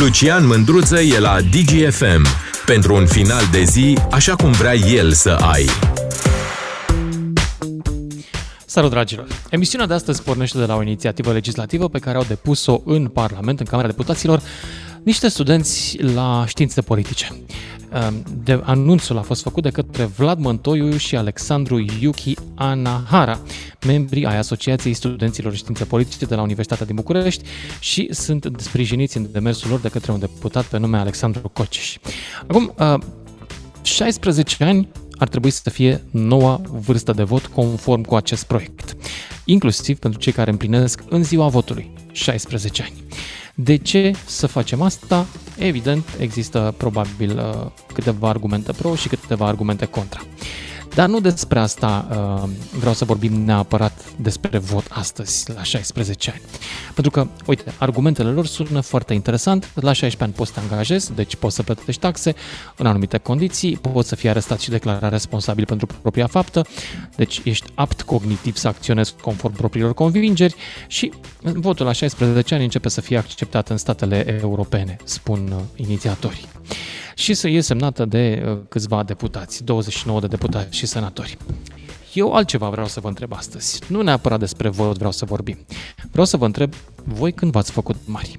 Lucian Mândruță e la DGFM pentru un final de zi așa cum vrea el să ai. Salut, dragilor! Emisiunea de astăzi pornește de la o inițiativă legislativă pe care au depus-o în Parlament, în Camera Deputaților, niște studenți la științe politice. Ehm, de, anunțul a fost făcut de către Vlad Mântoiu și Alexandru Yuki Anahara, membri ai Asociației Studenților Științe Politice de la Universitatea din București și sunt sprijiniți în demersul lor de către un deputat pe nume Alexandru Coceș. Acum, 16 ehm, ani ar trebui să fie noua vârstă de vot conform cu acest proiect, inclusiv pentru cei care împlinesc în ziua votului 16 ani. De ce să facem asta? Evident, există probabil uh, câteva argumente pro și câteva argumente contra. Dar nu despre asta uh, vreau să vorbim neapărat despre vot astăzi, la 16 ani. Pentru că, uite, argumentele lor sună foarte interesant. La 16 ani poți să te angajezi, deci poți să plătești taxe în anumite condiții, poți să fii arestat și declarat responsabil pentru propria faptă, deci ești apt cognitiv să acționezi conform propriilor convingeri și votul la 16 ani începe să fie acceptat în statele europene, spun uh, inițiatorii și să e semnată de uh, câțiva deputați, 29 de deputați și senatori. Eu altceva vreau să vă întreb astăzi. Nu neapărat despre vot vreau să vorbim. Vreau să vă întreb, voi când v-ați făcut mari?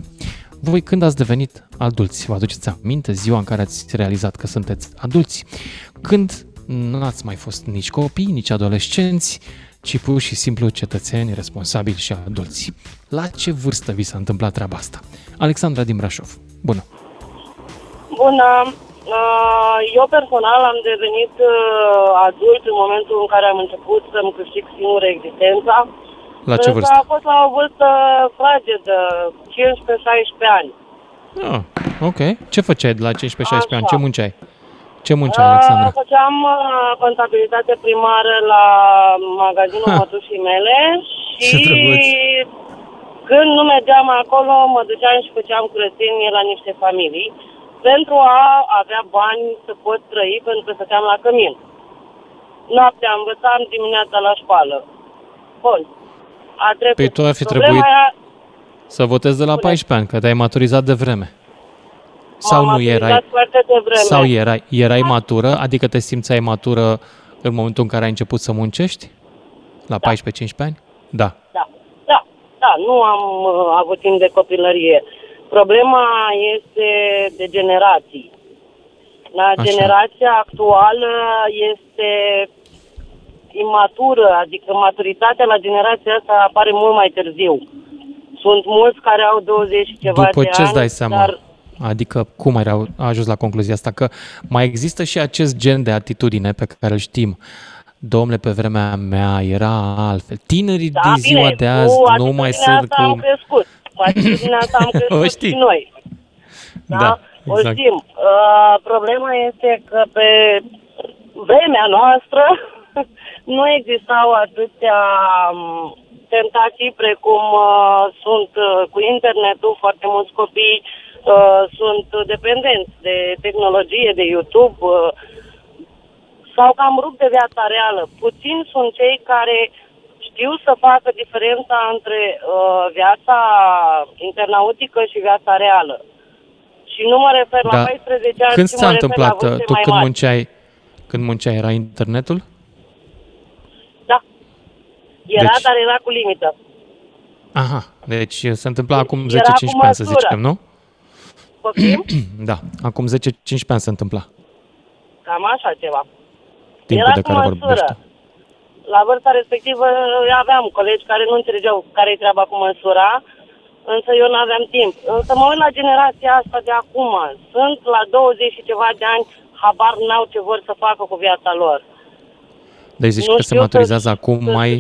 Voi când ați devenit adulți? Vă aduceți aminte ziua în care ați realizat că sunteți adulți? Când nu ați mai fost nici copii, nici adolescenți, ci pur și simplu cetățeni responsabili și adulți. La ce vârstă vi s-a întâmplat treaba asta? Alexandra din Brașov. Bună! Bună! Uh, eu personal am devenit uh, adult în momentul în care am început să-mi câștig singur existența. La ce vârstă? A fost la o vârstă fragedă, 15-16 ani. Ah, ok. Ce făceai de la 15-16 ani? Ce munceai? Ce munceai, uh, Alexandra? Făceam contabilitate primară la magazinul mătușii mele și când nu mergeam acolo, mă duceam și făceam curățenie la niște familii pentru a avea bani să pot trăi, pentru că stăteam la cămin. Noaptea învățam dimineața la școală. Bun. A trecut. Păi tu ar fi trebuit aia... să votezi de la 14 ani, că te-ai maturizat de vreme. Sau nu erai? De vreme. Sau erai, erai matură? Adică te simțeai matură în momentul în care ai început să muncești? La da. 14-15 ani? Da. Da. Da. Da. Nu am uh, avut timp de copilărie. Problema este de generații. La Așa. generația actuală este imatură, adică maturitatea la generația asta apare mult mai târziu. Sunt mulți care au 20 și ceva După de ce ani, dai seama? Dar... Adică cum ai ajuns la concluzia asta? Că mai există și acest gen de atitudine pe care îl știm. Domnule, pe vremea mea era altfel. Tinerii da, din ziua bine, de azi nu mai sunt cu... Am crescut cu atitudinea asta am crescut și noi. Da, da exact. o știm. Uh, problema este că pe vremea noastră nu existau atâtea um, tentații precum uh, sunt uh, cu internetul, foarte mulți copii uh, sunt dependenți de tehnologie, de YouTube, uh, sau cam rupt de viața reală. Puțini sunt cei care știu să facă diferența între uh, viața internautică și viața reală. Și nu mă refer da. la 14 ani, Când s-a întâmplat? tu când mari. munceai, când munceai, era internetul? Da. Era, deci... dar era cu limită. Aha, deci se întâmpla deci acum 10-15 ani, să zicem, nu? Poftim? da, acum 10-15 ani se întâmpla. Cam așa ceva. Timpul era de care vorbește la vârsta respectivă aveam colegi care nu înțelegeau care e treaba cu măsura, însă eu nu aveam timp. Însă mă uit la generația asta de acum. Sunt la 20 și ceva de ani, habar n-au ce vor să facă cu viața lor. Deci zici nu că se maturizează să, acum să mai...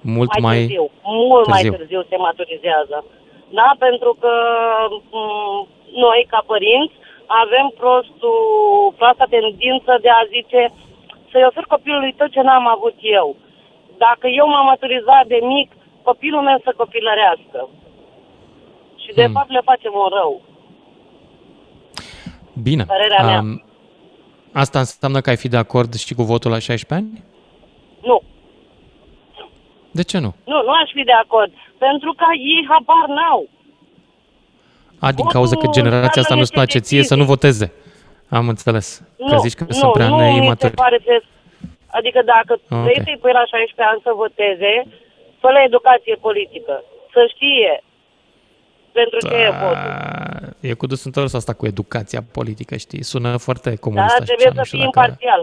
Mult mai, mai târziu. Mult târziu. mai târziu se maturizează. Da, pentru că m- noi, ca părinți, avem prostul, proasta tendință de a zice să-i ofer copilului tot ce n-am avut eu. Dacă eu m-am maturizat de mic, copilul meu să copilărească. Și de hmm. fapt le facem un rău. Bine. Părerea mea. Um, asta înseamnă că ai fi de acord și cu votul la 16 ani? Nu. De ce nu? Nu, nu aș fi de acord. Pentru că ei habar n-au. A, din cauza că generația asta nu-ți place ție să nu voteze. Am înțeles. Nu, că zici că nu, sunt prea nu mi se neimaturi. pare că... Adică dacă Ok. vrei să-i pui la 16 ani să voteze, fă la educație politică. Să știe pentru ce e votul. A, E cu dus întors asta cu educația politică, știi? Sună foarte Dar comunistă trebuie așa, să nu știu fie dacă... imparțial.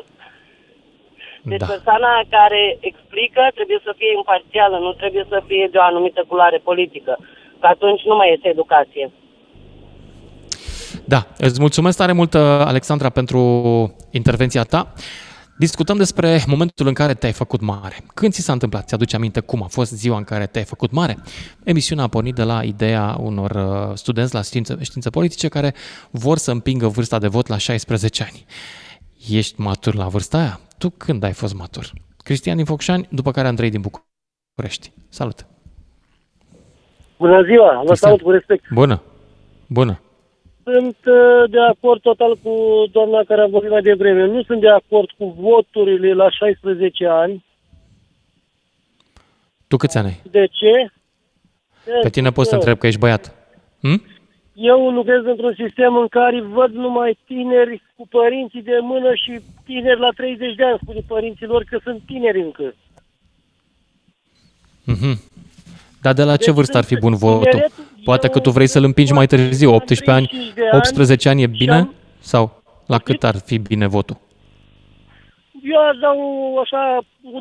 Deci Da. persoana care explică trebuie să fie imparțială, nu trebuie să fie de o anumită culoare politică. Că atunci nu mai este educație. Da, îți mulțumesc tare mult, Alexandra, pentru intervenția ta. Discutăm despre momentul în care te-ai făcut mare. Când ți s-a întâmplat? Ți-aduce aminte cum a fost ziua în care te-ai făcut mare? Emisiunea a pornit de la ideea unor uh, studenți la științe, științe politice care vor să împingă vârsta de vot la 16 ani. Ești matur la vârsta aia? Tu când ai fost matur? Cristian din Focșani, după care Andrei din București. Salut! Bună ziua, vă Cristian. salut cu respect. Bună! Bună! Sunt uh, de acord total cu doamna care a vorbit mai devreme. Nu sunt de acord cu voturile la 16 ani. Tu câți ani ai? De ce? Pe tine poți să întreb că ești băiat. Hm? Eu lucrez într-un sistem în care văd numai tineri cu părinții de mână și tineri la 30 de ani spune părinților că sunt tineri încă. Mhm. Dar de la ce Deci vârstă ar fi sunt bun votul? Tineret, Poate că eu tu vrei să-l împingi mai târziu, am 18 ani, 35 de ani 18 ani e și bine? am- Sau la cât ar fi bine votul? Eu aș da o, așa,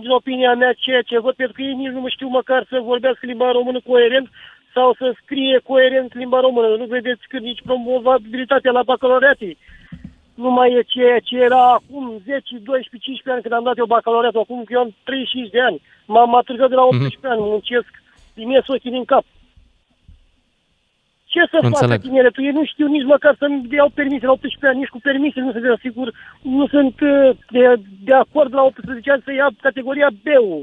din opinia mea, ceea ce văd, pentru că ei nici nu mă știu măcar să vorbească limba română coerent sau să scrie coerent limba română. Nu vedeți că nici promovabilitatea la bacalaureate nu mai e ceea ce era acum 10, 12, 15 ani când am dat eu bacalaureatul. Acum că eu am 35 de ani. M-am maturizat de la 18 ani, muncesc, îmi ies ochii din cap. Ce să Înțeleg. facă tineretul? Ei nu știu nici măcar să-mi iau permise la 18 ani, nici cu permise nu sunt sigur, nu sunt uh, de, de acord la 18 ani să ia categoria B-ul.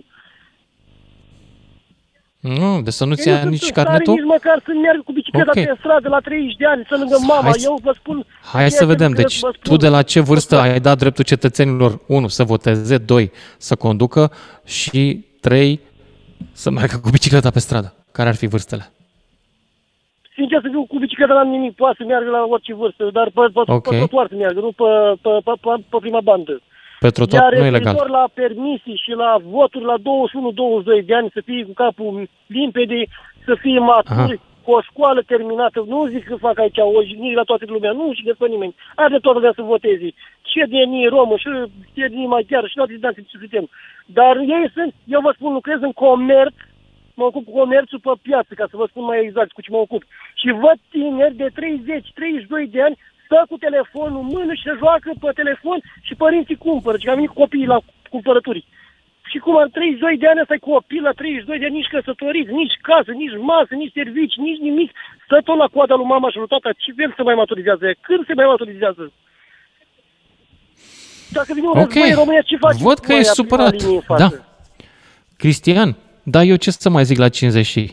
Nu, de să nu-ți Ei ia nu sunt nici în stare carnetul? nici măcar să meargă cu bicicleta Ok. pe stradă la 30 de ani, să lângă mama. Hai să- Eu vă spun... Hai să prieten, vedem. că Deci vă tu spun- de la ce vârstă vă ai dat dreptul cetățenilor, 1, să voteze, 2, să conducă și 3, să meargă cu bicicleta pe stradă? Care ar fi vârstele? Sincer să fiu, cu bicicleta n-am nimic, poate să meargă la orice vârstă, dar pe, pe, Ok. pe trotuar să meargă, nu pe, pe, pe, pe, pe prima bandă. Pe trotuar Iar nu e referitor legal. la permisii și la voturi la 21-22 de ani, să fie cu capul limpede, să fie maturi, Aha. cu o școală terminată. Nu zic că fac aici o jignire la toată lumea, nu și pe nimeni. Are toată lumea să voteze. Și etnie romă, și etnie maghiară, și toate din ce suntem. Dar ei sunt, eu vă spun, lucrez în comerț, mă ocup cu comerțul pe piață, ca să vă spun mai exact cu ce mă ocup. Și văd tineri de 30-32 de ani stă cu telefonul în mână și se joacă pe telefon și părinții cumpără. Și am venit cu copiii la cumpărături. Și cum am 32 de ani, ăsta e copil la 32 de ani, nici căsătorit, nici casă, nici masă, nici servici, nici nimic. Stă tot la coada lui mama și lui tata. Ce vrem să mai maturizează? ea? Când se mai maturizează? Dacă vine un Ok. război în România, ce faci? Văd că Mai ești a prima supărat. linie în față? Da. Cristian, da, eu ce să mai zic la 50 și...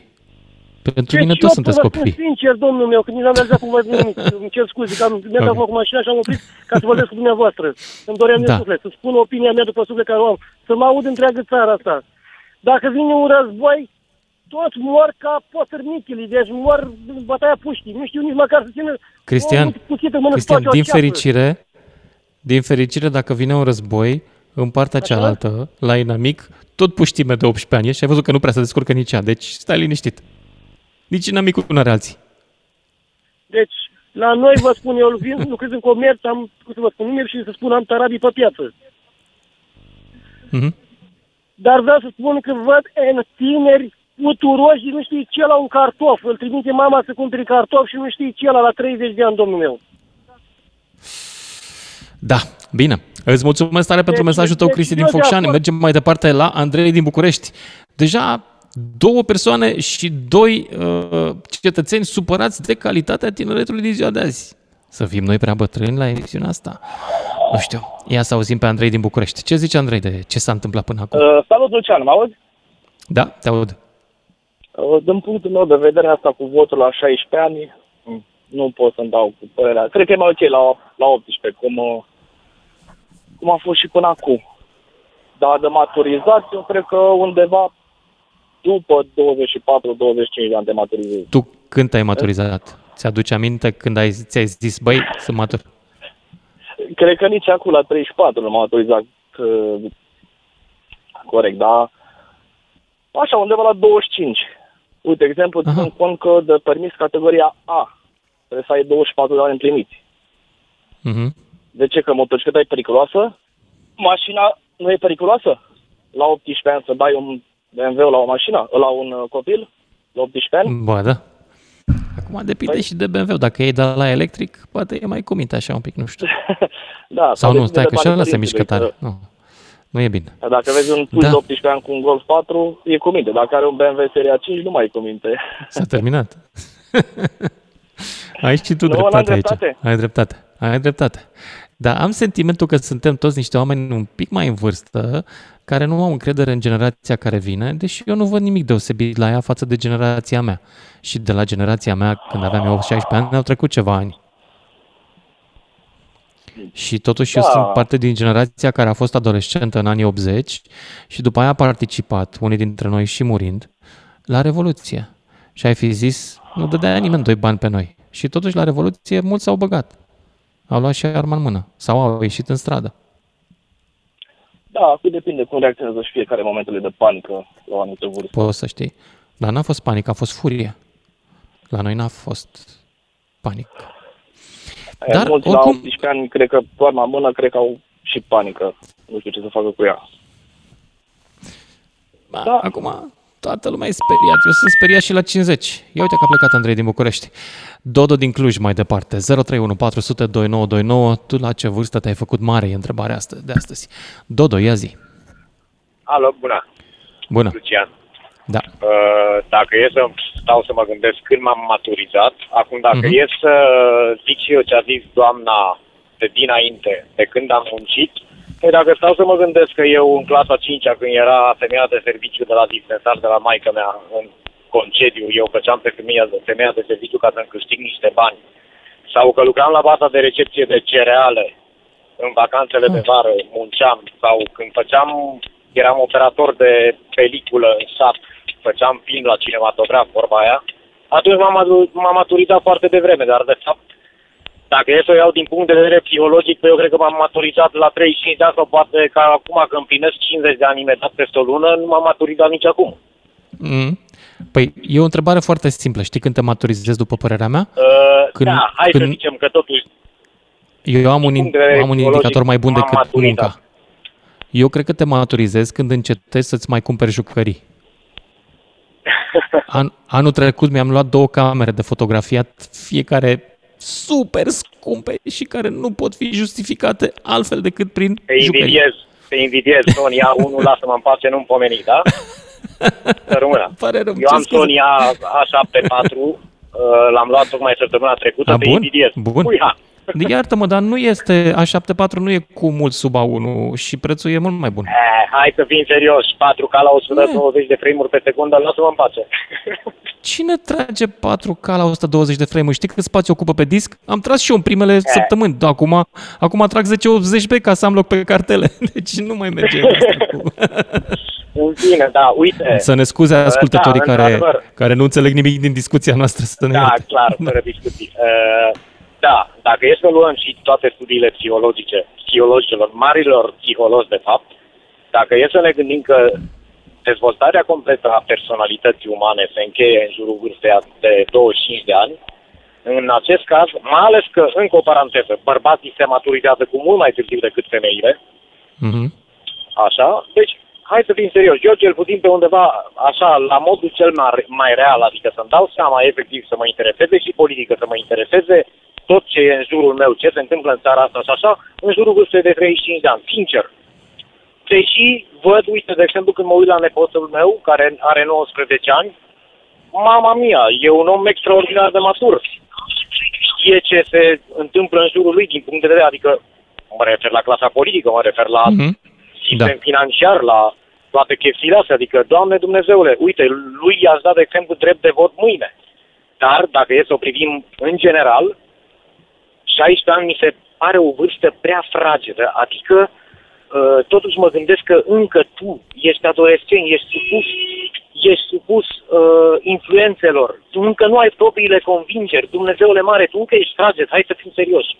Pentru mine Deci toți eu sunteți vă spun copii. sincer, domnul meu, că nici n-am realizat cum vă nimic. Îmi cer scuze, că am mi-am dat Ok. acum cu mașina și am oprit ca să vorbesc cu dumneavoastră. Îmi doream Da. de suflet, să spun opinia mea după suflet care o am. Să mă aud întreagă țara asta. Dacă vine un război, toți mor ca potârnichile, deci mor în bătaia puștii. Nu știu nici măcar să țină Cristian, o cuțită în mână să Cristian, face o din ceapă. fericire, din fericire, dacă vine un război, în partea Așa? cealaltă, la inamic, tot puștime de 18 ani e și ai văzut că nu prea se descurcă nici ea, deci stai liniștit. Nici inamicul nu are alții. Deci, la noi, vă spun, eu vin, lucrez în comerț, am, cum să vă spun, nu mi și să spun, am tarabii pe piață. Mhm. Dar vreau să spun că văd în tineri puturoși, nu știi ce la un cartof. Îl trimite mama să cumpere cartof și nu știi ce la 30 de ani, domnul meu. Da, bine. Îți mulțumesc tare pentru Deci, mesajul tău, deci Cristi eu din de Focșani. acord. Mergem mai departe la Andrei din București. Deja două persoane și doi uh, cetățeni supărați de calitatea tineretului din ziua de azi. Să fim noi prea bătrâni la emisiunea asta? Nu știu. Ia să auzim pe Andrei din București. Ce zice Andrei de ce s-a întâmplat până acum? Uh, salut, Lucian, mă auzi? Da, te aud. Uh, din punctul meu de vedere, asta cu votul la 16 ani, mm, nu pot să-mi dau cu părerea. Cred că e mai ok la, la 18, cum, uh, cum a fost și până acum. Dar de maturizat, eu cred că undeva după 24-25 de ani de maturizare. Tu când te-ai maturizat? Ți-aduce aminte când ai, ți-ai zis, băi, sunt matur? Cred că nici acum la 34 nu m-am autorizat uh, corect, dar așa, undeva la 25. Uite, de exemplu, Aha. țin cont că de permis categoria A trebuie să ai 24 de ani împliniți. Mhm. De ce? Că motocicleta e periculoasă? Mașina nu e periculoasă? La 18 ani să dai un BMW la o mașină? La un uh, copil? La 18 ani? Bă, da. Acum depinde Păi- și de BMW. Dacă e de la electric, poate e mai cuminte așa un pic, nu știu. da, Sau nu, depinde stai de că și banii ăla se mișcă părinților, tare. Nu, nu e bine. că Dacă vezi un puș Da. de 18 ani cu un Golf 4, e cu minte. Dacă are un BMW seria 5, nu mai e cu minte. S-a terminat. ai și tu Nu, n-am dreptate aici. dreptate. Ai dreptate. Ai dreptate. Dar am sentimentul că suntem toți niște oameni un pic mai în vârstă, care nu au încredere în generația care vine, deși eu nu văd nimic deosebit la ea față de generația mea. Și de la generația mea, când aveam eu 16 ani, au trecut ceva ani. Și totuși eu Da. sunt parte din generația care a fost adolescentă în anii 80 și după aia a participat, unii dintre noi și murind, la Revoluție. Și ai fi zis, nu dădea nimeni doi bani pe noi. Și totuși la Revoluție mulți s-au băgat. Au luat și arma în mână. Sau au ieșit în stradă. Da, acum depinde cum reacționează și fiecare momentele de panică la o anumită vârstă. Poți să știi. Dar n-a fost panică, a fost furie. La noi n-a fost panică. Dar, Dar, mulți oricum- la 18 ani, cred că doar la mână, cred că au și panică. Nu știu ce să facă cu ea. Da. Da. Acum toată lumea e speriat. Eu sunt speriat și la 50. Ia uite că a plecat Andrei din București. Dodo din Cluj mai departe. 031 400 2929. Tu la ce vârstă te-ai făcut mare? E întrebarea asta, de astăzi. Dodo, ia zi. Alo, bună, Bună. Lucian. Da. Uh, Dacă e să stau să mă gândesc când m-am maturizat, acum dacă Mhm. e să zic și eu ce a zis doamna de dinainte, de când am muncit, Păi dacă stau să mă gândesc că eu în clasa 5 când era femeia de serviciu de la dispensar de la maica mea în concediu, eu făceam pe femeia de, femeia de serviciu ca să-mi câștig niște bani, sau că lucram la baza de recepție de cereale în vacanțele de vară, munceam, sau când făceam, eram operator de peliculă în sat, făceam film la cinematograf, vorba aia, atunci m-am, adu- m-am maturizat foarte devreme, dar de fapt, dacă e să o iau din punct de vedere psihologic, eu cred că m-am maturizat la 35 de ani sau poate ca acum că împlinesc 50 de ani imediat peste o lună, nu m-am maturizat nici acum. Mm. Păi, e o întrebare foarte simplă. Știi când te maturizezi, după părerea mea? Uh, Când- da, hai când- să zicem că totuși Eu am un, punct de vedere am un psihologic, indicator mai bun m-am decât maturizat. munca. Eu cred că te maturizezi când încetezi să-ți mai cumperi jucării. An, anul trecut mi-am luat două camere de fotografiat, fiecare super scumpe și care nu pot fi justificate altfel decât prin te jucării. invidiez, te invidiez, Sonia 1, lasă-mă în pace, nu-mi pomeni, da? Să rămână. Pare rău, Eu ce am scuze. Sonia A74, uh, l-am luat tocmai săptămâna trecută, A, te bun, invidiez. bun. Uia. Iartă-mă, dar nu este, A74 nu e cu mult sub A1 și prețul e mult mai bun. Eh, hai să fim serioși, 4K la 120 de frame-uri pe secundă, lasă-mă în pace. Cine trage 4K la 120 de frame-uri? Știi cât spațiu ocupă pe disc? Am tras și eu în primele săptămâni. Da, acum, acum trag 1080p ca să am loc pe cartele. Deci nu mai merge asta cu... în fine, da, uite. Să ne scuze ascultătorii da, care, într-adevăr. care nu înțeleg nimic din discuția noastră să ne Da, ierte. clar, fără discuții. Uh, da, dacă e să luăm și toate studiile psihologice, psihologilor, marilor psihologi, de fapt, dacă e să ne gândim că dezvoltarea completă a personalității umane se încheie în jurul vârstei de 25 de ani, în acest caz, mai ales că, încă o paranteză, bărbații se maturizează cu mult mai târziu decât femeile, Mhm. Așa? Deci, hai să fim serios. Eu cel puțin pe undeva, așa, la modul cel mai, mai real, adică să-mi dau seama efectiv să mă intereseze și politică, să mă intereseze tot ce e în jurul meu, ce se întâmplă în țara asta și așa, în jurul vârstei de 35 de ani, sincer. Deși văd, uite, de exemplu, când mă uit la nepotul meu, care are 19 ani, mama mia, e un om extraordinar de matur. Știe ce se întâmplă în jurul lui din punct de vedere, adică mă refer la clasa politică, mă refer la Mhm. sistem Da. financiar, la toate chestiile astea. Adică, Doamne Dumnezeule, uite, lui i-ați dat, de exemplu, drept de vot mâine. Dar, dacă e să o privim în general, 16 ani mi se pare o vârstă prea fragedă. Adică, uh, totuși mă gândesc că încă tu ești adolescent, ești supus, ești supus uh, influențelor, tu încă nu ai propriile convingeri, Dumnezeule mare, tu încă ești trageți, hai să fim serioși.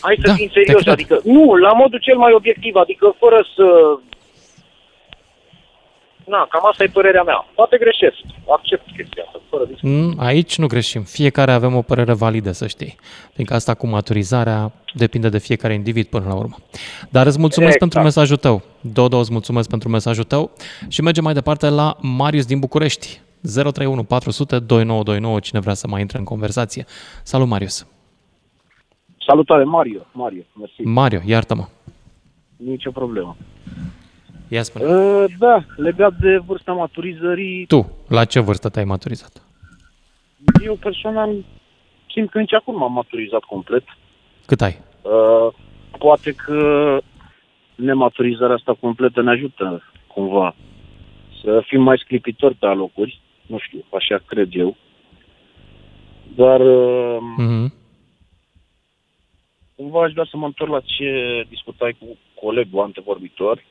Hai să Da, fim te serioși, cred. adică nu, la modul cel mai obiectiv, adică fără să... Na, cam asta e părerea mea. Poate greșesc, accept chestia asta, fără discuție. Mm, Aici nu greșim. Fiecare avem o părere validă, să știi. Fiindcă asta cu maturizarea depinde de fiecare individ până la urmă. Dar îți mulțumesc Exact. pentru mesajul tău. Dodo, îți mulțumesc pentru mesajul tău și mergem mai departe la Marius din București. 031 400 2929, cine vrea să mai intre în conversație. Salut, Marius. Salutare, Mario. Mario, mersi. Mario, iartă-mă. Nicio problemă. Ia spune. Uh, da, legat de vârsta maturizării, Tu, la ce vârstă te-ai maturizat? eu personal simt că nici acum m-am maturizat complet. Cât ai? Uh, poate că nematurizarea asta completă ne ajută cumva să fim mai sclipitori pe alocuri. Nu știu, așa cred eu. Dar uh, Mm-hmm. cumva aș vrea să mă întorc la ce discutai cu colegul antevorbitor, uh,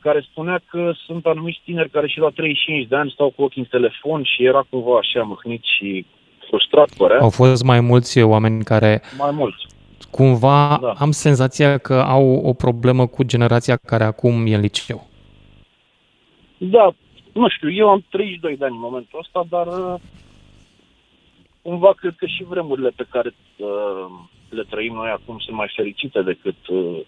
care spunea că sunt anumiți tineri care și la 35 de ani stau cu ochii în telefon și era cumva așa mâhnit și frustrat, părea. Au fost mai mulți oameni care Mai mulți. cumva Da. am senzația că au o problemă cu generația care acum e în liceu. Da, nu știu, eu am 32 de ani în momentul ăsta, dar uh, cumva cred că și vremurile pe care uh, le trăim noi acum sunt mai fericite decât uh,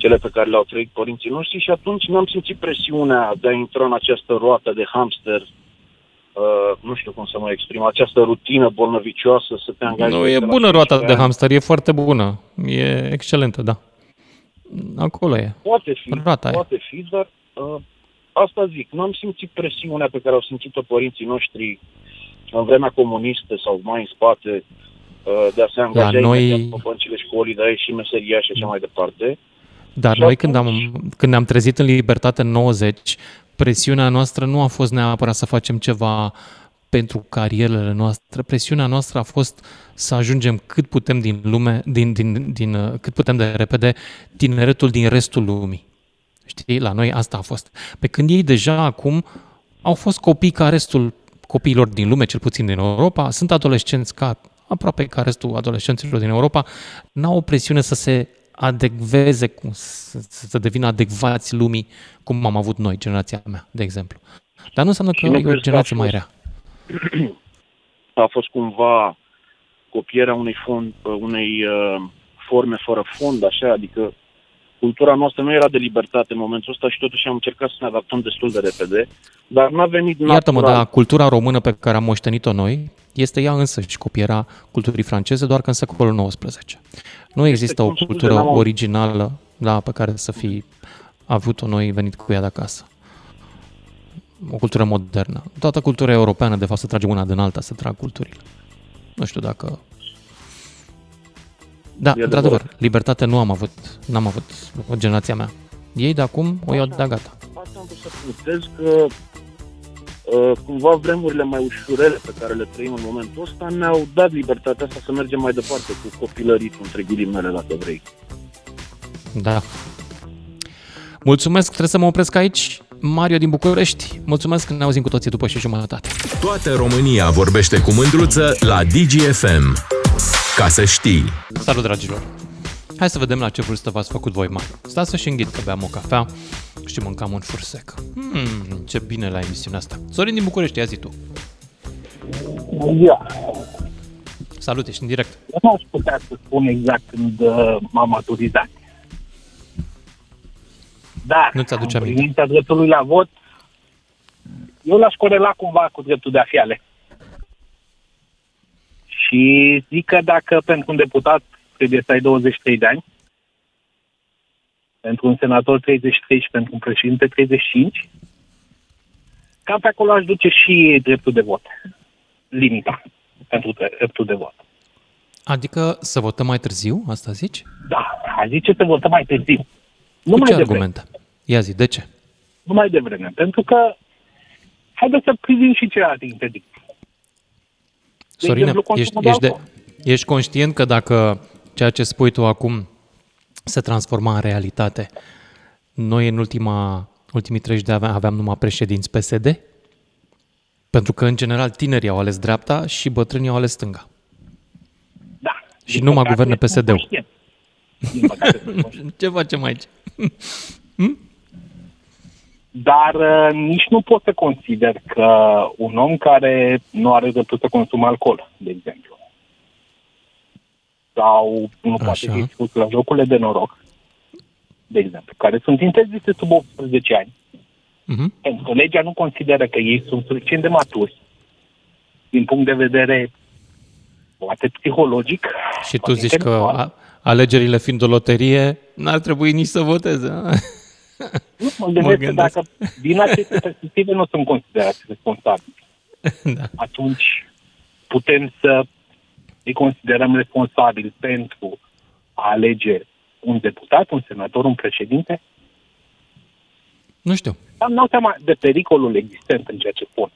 cele pe care le-au trăit părinții noștri și atunci n-am simțit presiunea de a intra în această roată de hamster, uh, nu știu cum să mă exprim, această rutină bolnăvicioasă să te angajezi. Nu, e de la bună roata 15 de ani. hamster, e foarte bună. E excelentă, da. Acolo e. Poate fi, Rata e. poate fi, dar uh, asta zic, nu am simțit presiunea pe care au simțit-o părinții noștri în vremea comunistă sau mai în spate uh, de a se angaja noi- imediat pe băncile școlii, de a ieși meseria și așa mai departe. Dar Și noi când, am, atunci- când ne-am trezit în libertate în 90, presiunea noastră nu a fost neapărat să facem ceva pentru carierele noastre. Presiunea noastră a fost să ajungem cât putem din lume, din, din, din, uh, cât putem de repede tineretul din restul lumii. Știi? La noi asta a fost. Pe când ei deja acum au fost copii ca restul copiilor din lume, cel puțin din Europa, sunt adolescenți ca aproape ca restul adolescenților din Europa, n-au o presiune să se adecveze, cum- să, să devină adecvați lumii, cum am avut noi, generația mea, de exemplu. Dar nu înseamnă că Și nu e o crezi că a generație mai fost- rea. A fost cumva copierea unei, fond, unei uh, forme fără fond, așa, adică cultura noastră nu era de libertate în momentul ăsta și totuși am încercat să ne adaptăm destul de repede, dar n-a venit natural. Iartă-mă, dar cultura română pe care am moștenit-o noi este ea însă și copiera culturii franceze, doar că în secolul XIX. Nu există o cum scuze, cultură n-am auzit. originală da, pe care să fi avut-o noi venit cu ea de acasă. O cultură modernă. Toată cultura europeană, de fapt, se trage una din alta, se trag culturile. Nu știu dacă... Da, E într-adevăr, adevărat. libertate nu am avut, n-am avut o generația mea. Ei de acum o iau de gata. Asta am vrut să puntez că uh, cumva vremurile mai ușurele pe care le trăim în momentul ăsta ne-au dat libertatea asta să mergem mai departe cu copilăritul, între ghilimele, dacă vrei. Da. Mulțumesc, trebuie să mă opresc aici. Mario din București, mulțumesc, ne auzim cu toții după și jumătate. Toată România vorbește cu mândruță la DGFM. Ca să știi. Salut, dragilor! Hai să vedem la ce vârstă v-ați făcut voi mari. Stați să-și înghit că beam o cafea și mâncam un fursec. Hmm, ce bine la emisiunea asta. Sorin din București, ia zi tu. Ia. Salut, ești în direct. Eu nu aș putea să spun exact când uh, m-am maturizat. Dar, Nu ți-aduce în aminte. privința dreptului la vot, eu l-aș corela cumva cu dreptul de a fi ales. Și zic că dacă pentru un deputat trebuie să ai 23 de ani, pentru un senator 33 și pentru un președinte 35, cam pe acolo aș duce și dreptul de vot. Limita pentru dreptul de vot. Adică să votăm mai târziu, asta zici? Da, a zice să votăm mai târziu. Nu Cu mai ce devreme. argumente? Ia zi, de ce? Nu mai devreme. Pentru că haideți să privim și celelalte interdicții. De Sorine, exemplu, ești, consumul de ești, de, alcool. ești conștient că dacă ceea ce spui tu acum se transforma în realitate, noi în ultima, ultimii 30 de ani aveam numai președinți PSD? Pentru că, în general, tinerii au ales dreapta și bătrânii au ales stânga. Da. Și Din numai păcate, guverne sunt PSD-ul. conștient. Din păcate, sunt conștient. Ce facem aici? Dar uh, nici nu pot să consider că un om care nu are dreptul să consume alcool, de exemplu, sau nu poate Așa. fi expus la jocurile de noroc, de exemplu, care sunt interzise sub 18 ani, Mhm. pentru că legea nu consideră că ei sunt suficient de maturi din punct de vedere poate psihologic. Și tu poate zici că intelectual. a, alegerile fiind o loterie, n-ar trebui nici să voteze. a? Nu, mă gândesc că gândesc. dacă din aceste perspective nu sunt considerați responsabili, da. atunci putem să îi considerăm responsabili pentru a alege un deputat, un senator, un președinte? Nu știu. Am dau seama de pericolul existent în ceea ce spun.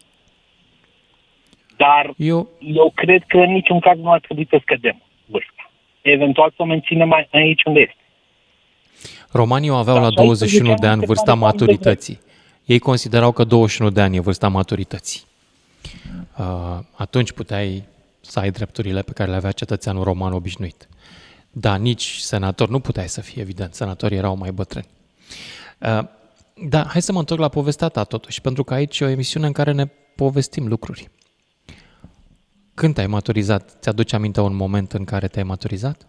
Dar Eu, eu cred că în niciun caz nu ar trebui să scădem vârsta. Eventual să o menținem mai- aici unde este. romanii o aveau Da, la 21 de 16 ani ani vârsta se pare cam de maturității. Ei considerau că 21 de ani e vârsta maturității. Uh, atunci puteai să ai drepturile pe care le avea cetățeanul roman obișnuit. Da, nici senator nu puteai să fie, evident. Senatorii erau mai bătrâni. Uh, da, hai să mă întorc la povestea ta totuși, pentru că aici e o emisiune în care ne povestim lucruri. Când te-ai maturizat? Ți-aduce aminte un moment în care te-ai maturizat?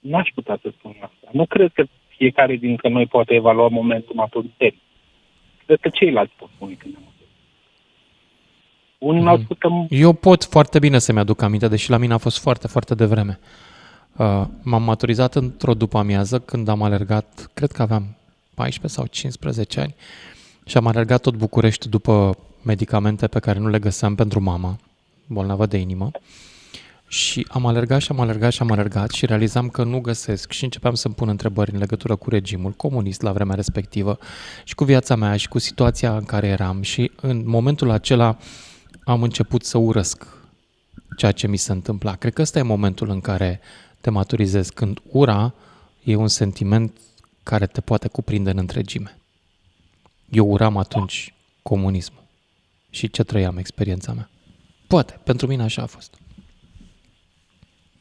N-aș putea să spun asta. Nu cred că fiecare dintre noi poate evalua momentul maturității. Cred că ceilalți pot spune când am maturit. Unii mi-au spus că Eu pot foarte bine să-mi aduc aminte, deși la mine a fost foarte, foarte devreme. Uh, m-am maturizat într-o după amiază când am alergat, cred că aveam 14 sau 15 ani și am alergat tot București după medicamente pe care nu le găseam pentru mama, bolnavă de inimă. Și am alergat și am alergat și am alergat și realizam că nu găsesc și începeam să-mi pun întrebări în legătură cu regimul comunist la vremea respectivă și cu viața mea și cu situația în care eram și în momentul acela am început să urăsc ceea ce mi se întâmpla. Cred că ăsta e momentul în care te maturizezi, când ura e un sentiment care te poate cuprinde în întregime. Eu uram atunci comunismul și ce trăiam experiența mea. Poate, pentru mine așa a fost.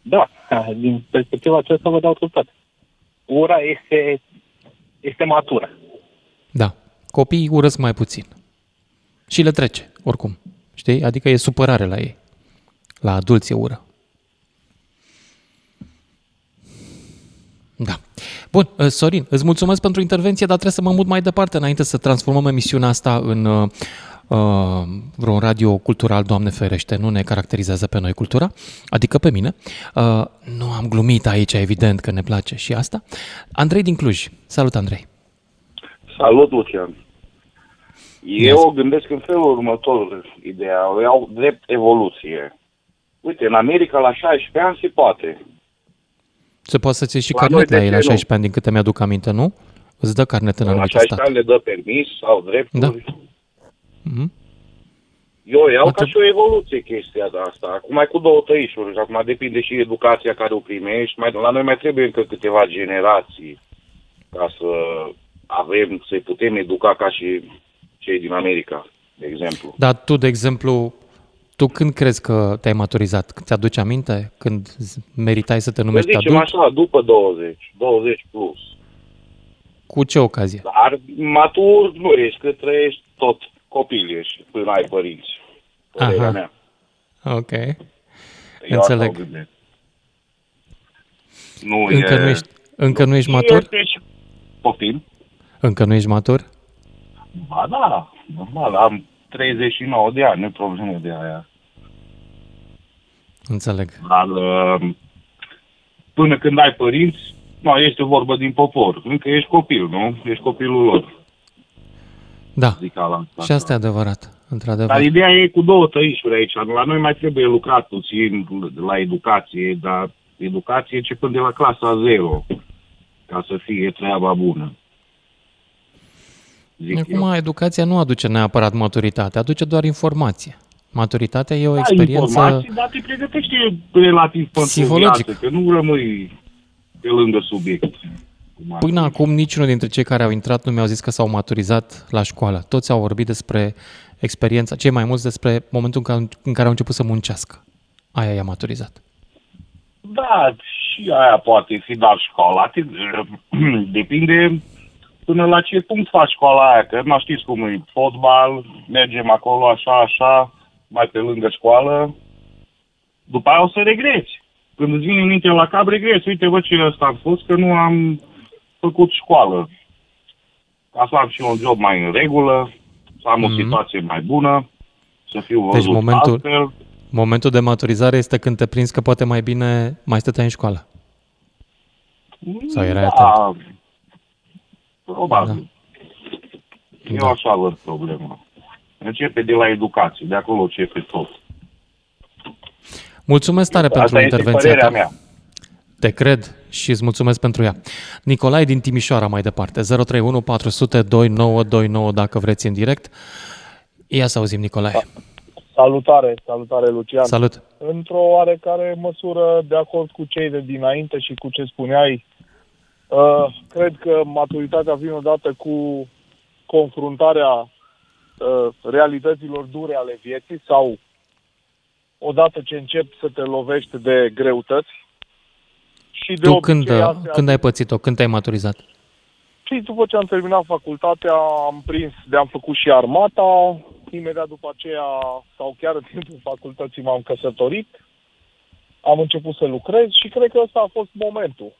Da, din perspectiva aceasta vă dau dreptate. Ura este, este matură. Da, copiii urăsc mai puțin. Și le trece, oricum. Știi? Adică e supărare la ei. La adulți e ură. Da. Bun, uh, Sorin, îți mulțumesc pentru intervenție, dar trebuie să mă mut mai departe înainte să transformăm emisiunea asta în uh, uh, vreun radio cultural, Doamne ferește, nu ne caracterizează pe noi cultura, adică pe mine. Uh, nu am glumit aici, evident că ne place și asta. Andrei din Cluj. Salut, Andrei. Salut, Lucian. Eu o gândesc în felul următor, ideea, o iau drept evoluție. Uite, în America la 16 ani se poate. Se poate să-ți iei și La carnet noi la de ei la ce nu? 16 ani, din câte mi-aduc aminte, nu? Îți dă carnet în La anumite 16 state. ani le dă permis sau drepturi. Da. Mhm. Eu o iau Ar ca trebui- și o evoluție chestia de asta. Acum mai cu două tăișuri și acum depinde și educația care o primești. Mai, la noi mai trebuie încă câteva generații ca să avem, să-i putem educa ca și cei din America, de exemplu. Dar tu, de exemplu, tu când crezi că te-ai maturizat? Ți-aduci aminte? Când z- meritai să te Să numești zicem adult? așa, după 20, 20 plus. Cu ce ocazie? Dar matur nu ești, că trăiești tot copil ești până ai părinți. Părerea Aha. mea. Ok. Eu asta Înțeleg. o gândesc. Nu Încă e... nu ești, încă nu ești matur? Este și Poftim? Încă nu ești matur? Ba da, normal, am 39 de ani, nu e problemă de aia. Înțeleg. Dar uh, până când ai părinți, nu, este o vorbă din popor. Încă ești copil, nu? Ești copilul lor. Da. Zic ala Și asta e adevărat, într-adevăr. Dar ideea e cu două tăișuri aici. La noi mai trebuie lucrat puțin la educație, dar educație începând de la clasa 0, ca să fie treaba bună. Zic eu. Acum, educația nu aduce neapărat maturitate, aduce doar informație. Maturitatea e o Ai experiență... informații, dar te pregătește relativ pentru Psihologic. viață, că nu rămâi pe lângă subiect. cum ar Până fi. acum niciunul dintre cei care au intrat nu mi-au zis că s-au maturizat la școală. Toți au vorbit despre experiența, cei mai mulți despre momentul în care, în care au început să muncească. Aia i-a maturizat. Da, și aia poate fi, dar școala te- depinde până la ce punct faci școala aia, că nu știți cum e, fotbal, mergem acolo așa, așa, mai pe lângă școală, după aia o să regreți. Când îți vine minte la cap, regreți. Uite, vă ce ăsta am fost, că nu am făcut școală. Ca să am și un job mai în regulă, să am o Mhm. situație mai bună, să fiu Deci văzut momentul- altfel. Momentul de maturizare este când te prinzi că poate mai bine mai stăteai în școală. Sau erai da, probabil. Da. Eu așa văd problema. Începe de la educație, de acolo începe tot. Mulțumesc tare pentru Asta este intervenția părerea ta. mea. Te cred și îți mulțumesc pentru ea. Nicolae din Timișoara mai departe, 031 400 2929 dacă vreți în direct. Ia să auzim, Nicolae. Salutare, salutare Lucian. Salut. Într-o oarecare măsură de acord cu cei de dinainte și cu ce spuneai, uh, cred că maturitatea vine odată cu confruntarea uh, realităților dure ale vieții sau odată ce începi să te lovești de greutăți. Și de Tu obicei când, astea- când ai pățit-o? Când te-ai maturizat? și după ce am terminat facultatea, am prins de am făcut și armata, imediat după aceea, sau chiar în timpul facultății m-am căsătorit, am început să lucrez și cred că ăsta a fost momentul.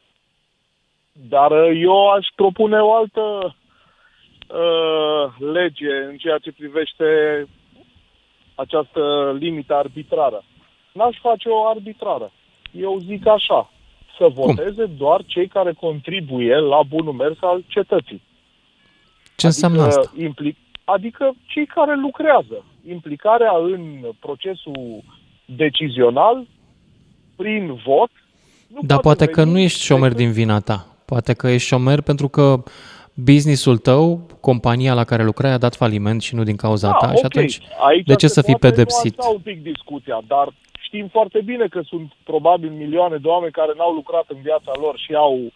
Dar uh, eu aș propune o altă uh, lege în ceea ce privește această limită arbitrară. N-aș face-o arbitrară. Eu zic așa, să voteze doar cei care contribuie la bunul mers al cetății. Ce înseamnă asta? Implic, adică cei care lucrează. Implicarea în procesul decizional prin vot. Nu Dar poate că veni nu ești șomer din vina ta. Poate că ești șomer pentru că businessul tău, compania la care lucrai a dat faliment și nu din cauza ta și ok. atunci Aici de ce se să fii poate pedepsit? nuanța un pic discuția, dar știm foarte bine că sunt probabil milioane de oameni care n-au lucrat în viața lor și au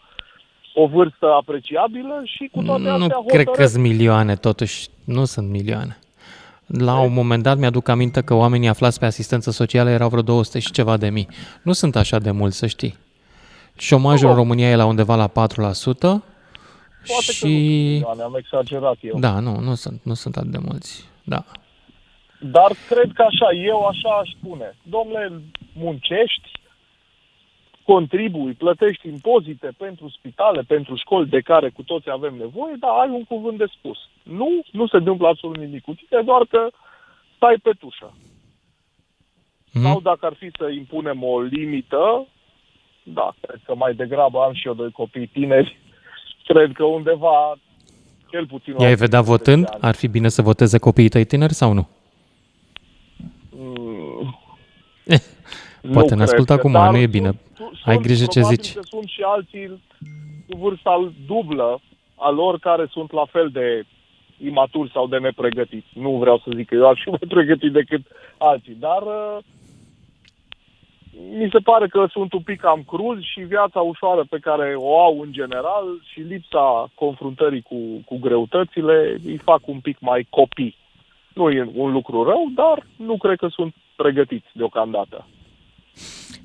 o vârstă apreciabilă și cu toate astea Nu hotărăsc cred că sunt milioane, totuși. Nu sunt milioane. La un moment dat mi-aduc aminte că oamenii aflați pe asistență socială erau vreo 200 și ceva de mii. Nu sunt așa de mulți, să știi. Șomajul în România e la undeva la 4%. Poate și... că nu sunt milioane, am exagerat eu. Da, nu, nu sunt, nu sunt atât de mulți. Da. Dar cred că așa, eu așa aș spune. Domnule, muncești, contribui, plătești impozite pentru spitale, pentru școli de care cu toți avem nevoie, dar ai un cuvânt de spus. Nu, nu se întâmplă absolut nimic cu tine, doar că stai pe tușă. Mhm. Sau dacă ar fi să impunem o limită, da, cred că mai degrabă am și eu doi copii tineri, cred că undeva, cel puțin... la I-ai vedea 18 votând? ani. Ar fi bine să voteze copiii tăi tineri sau nu? Mm, Poate ne cred ascultă că, acum, dar nu e sunt- bine. sunt- Ai grijă ce probabil zici. Că sunt și alții cu vârsta dublă a lor care sunt la fel de imaturi sau de nepregătiți. Nu vreau să zic că eu aș fi mai pregătit decât alții, dar uh, mi se pare că sunt un pic cam cruz și viața ușoară pe care o au în general și lipsa confruntării cu, cu greutățile îi fac un pic mai copii. Nu e un lucru rău, dar nu cred că sunt pregătiți deocamdată.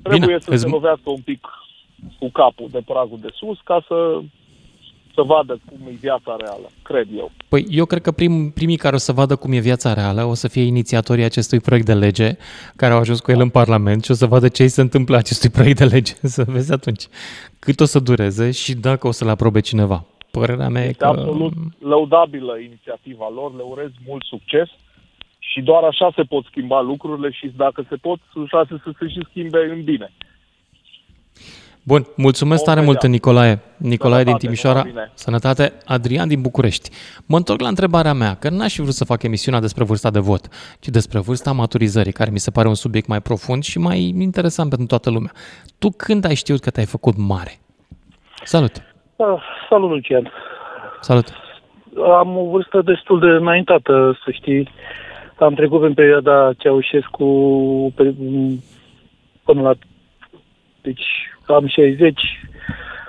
Trebuie să îți- se lovească un pic cu capul de pragul de sus ca să, să vadă cum e viața reală, cred eu. Păi eu cred că prim, primii care o să vadă cum e viața reală o să fie inițiatorii acestui proiect de lege care au ajuns cu el în Parlament și o să vadă ce îi se întâmplă acestui proiect de lege. Să vezi atunci cât o să dureze și dacă o să-l aprobe cineva. Părerea mea e Este că... absolut lăudabilă inițiativa lor, le urez mult succes și doar așa se pot schimba lucrurile și dacă se pot, așa să se și schimbe în bine. Bun, mulțumesc Vom tare vedea. mult, Nicolae. Nicolae din Sănătate, Timișoara. numai bine. Sănătate. Adrian din București. Mă întorc la întrebarea mea, că n-aș fi vrut să fac emisiunea despre vârsta de vot, ci despre vârsta maturizării, care mi se pare un subiect mai profund și mai interesant pentru toată lumea. Tu când ai știut că te-ai făcut mare? Salut! Ah, salut, Lucian. Salut! Am o vârstă destul de înaintată, să știi. Am trecut în perioada Ceaușescu pe- până la... Deci am 60,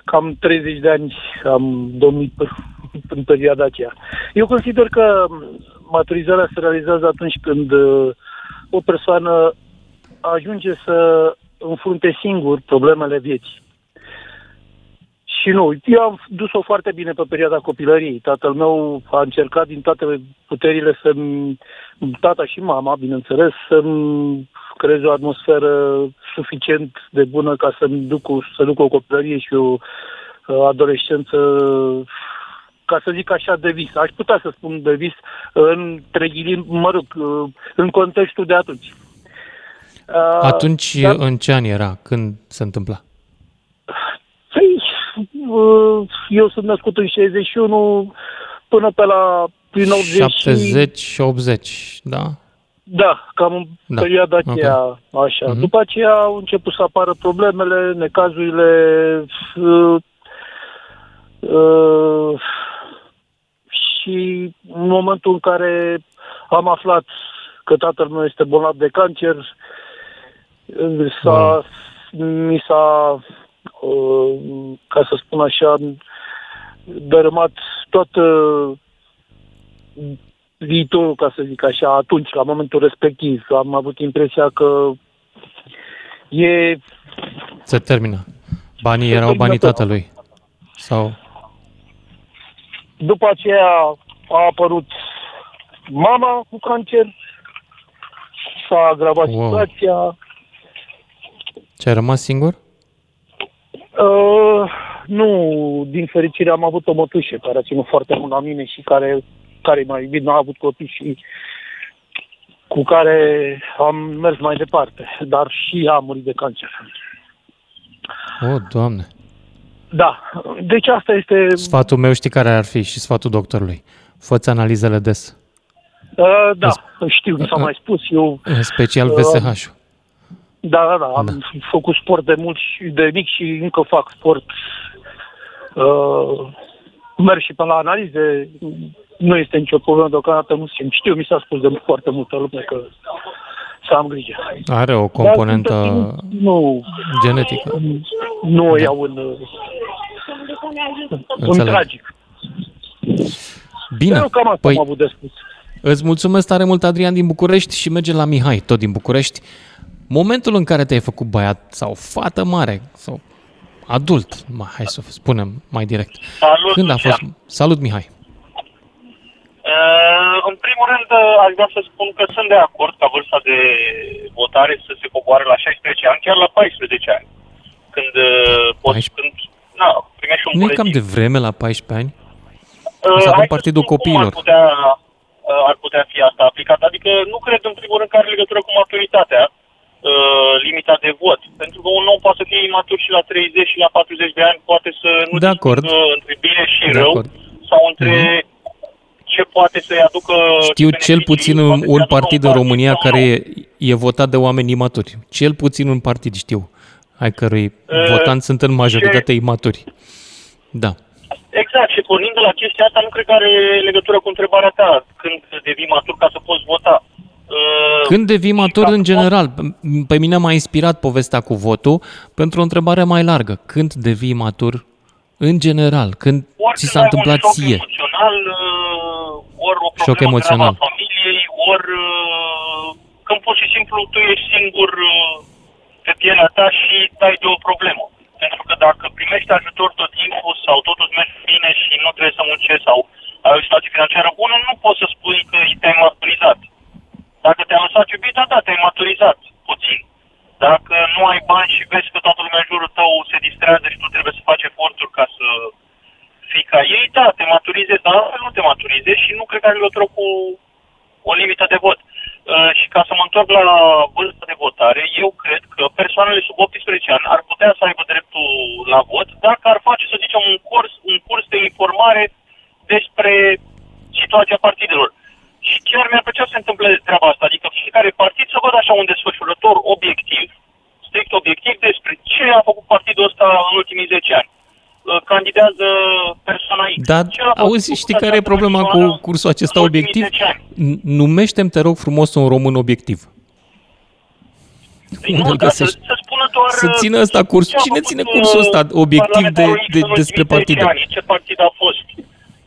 cam 30 de ani am domnit pe- în perioada aceea. Eu consider că maturizarea se realizează atunci când uh, o persoană ajunge să înfrunte singur problemele vieții. Și nu, eu am dus-o foarte bine pe perioada copilăriei. Tatăl meu a încercat din toate puterile să-mi, tata și mama, bineînțeles, să-mi creeze o atmosferă suficient de bună ca să-mi duc, o- să duc o copilărie și o uh, adolescență, ca să zic așa, de vis. Aș putea să spun de vis, între ghilim, mă rog, uh, în contextul de atunci. Uh, Atunci, dar- în ce an era? Când se întâmpla? Păi, uh, eu sunt născut în 61 până pe la prin 80 și- 70 și 80, da? Da, cam în Da, da. perioada aceea, ok. așa. Mhm. După aceea au început să apară problemele, necazurile uh, uh, și în momentul în care am aflat că tatăl meu este bolnav de cancer, uh, s-a, mi s-a, uh, ca să spun așa, dărâmat toată viitorul, ca să zic așa, atunci, la momentul respectiv. Am avut impresia că e... Se termină. Banii Se erau termină banii tot. tatălui. Sau... După aceea a apărut mama cu cancer, s-a agravat Wow. situația. Ce ai rămas singur? Uh, nu, din fericire am avut o mătușă care a ținut foarte mult la mine și care, care m-a iubit, n-a avut copii și cu care am mers mai departe, dar și ea a murit de cancer. O, Doamne. Da, deci asta este... Sfatul meu știi care ar fi și sfatul doctorului. Fă-ți analizele des. Uh, da, știu, mi s-a mai spus, eu... În special uh, VSH-ul. Da, da, da, am făcut sport de mult și de mic și încă fac sport. Uh, merg și pe la analize, nu este nicio problemă deocamdată, nu simt. Știu, mi s-a spus de foarte multă lume că să am grijă. Are o Dar, componentă între timp, nu, genetică. nu o iau în, în Înțeleg. tragic. Bine. Eu cam asta Păi, am avut de spus. Îți mulțumesc tare mult, Adrian, din București și merge la Mihai, tot din București. Momentul în care te-ai făcut băiat sau fată mare sau adult, mai, hai să spunem mai direct. Salut, Când a Lucian. fost? Salut, Mihai. Uh, în primul rând, uh, aș vrea să spun că sunt de acord ca vârsta de votare să se coboare la 16 ani, chiar la 14 ani. Când uh, poți, când, na, primești un Nu e buletin. cam de vreme la 14 ani? Uh, O să avem hai partidul spun cum copiilor. Ar putea, uh, ar putea fi asta aplicat. Adică nu cred în primul rând că are legătură cu maturitatea, uh, limita de vot. Pentru că un om poate să fie imatur și la 30 și la 40 de ani, poate să nu De acord. distingă între bine și De rău, acord. sau între ce poate să-i aducă... Știu cel puțin un, un partid în România sau care e, e votat de oameni imaturi. Cel puțin un partid știu, ai cărui Uh, votanți sunt în majoritate imaturi. Da. Exact, și pornind de la chestia asta, nu cred că are legătură cu întrebarea ta, când devii matur ca să poți vota. Uh, Când devii matur în general? Pe mine m-a inspirat povestea cu votul pentru o întrebare mai largă. Când devii matur în general? Când ți s-a întâmplat șoc ție? emoțional, uh, ori o Șoc problemă emoțional. gravă a familiei, ori uh, când pur și simplu tu ești singur uh, pe pielea ta și dai de o problemă. Pentru că dacă primești ajutor tot timpul sau totul îți merge bine și nu trebuie să muncești sau ai o situație financiară bună, nu poți să spui că te-ai maturizat. Dacă te-a lăsat iubita ta, te-ai maturizat puțin. Dacă nu ai bani și vezi că toată lumea în jurul tău se distrează și tu trebuie să faci eforturi ca să fii ca ei, da, te maturizezi, dar altfel nu te maturizezi și nu cred că are legătură cu o limită de vot. Uh, și ca să mă întorc la vârsta de votare, eu cred că persoanele sub 18 ani ar putea să aibă dreptul la vot dacă ar face, să zicem, un curs, un curs de informare despre situația partidelor. Și chiar mi-ar plăcea să se întâmple treaba asta, adică fiecare partid să vadă așa un desfășurător obiectiv, strict obiectiv, despre ce a făcut partidul ăsta în ultimii 10 ani. Uh, Candidează persoana X. Dar Ce a făcut auzi, știi care e problema cu cursul acesta obiectiv? N- Numește-mi, te rog frumos, un român obiectiv. Păi Unde nu, îl dar să, găsești? să spună doar... Să țină ăsta curs. ce a Cine făcut, ține cursul ăsta uh, obiectiv de, parlamentarul X de, în ultimii despre 10 partide? Ani, ce partid a fost?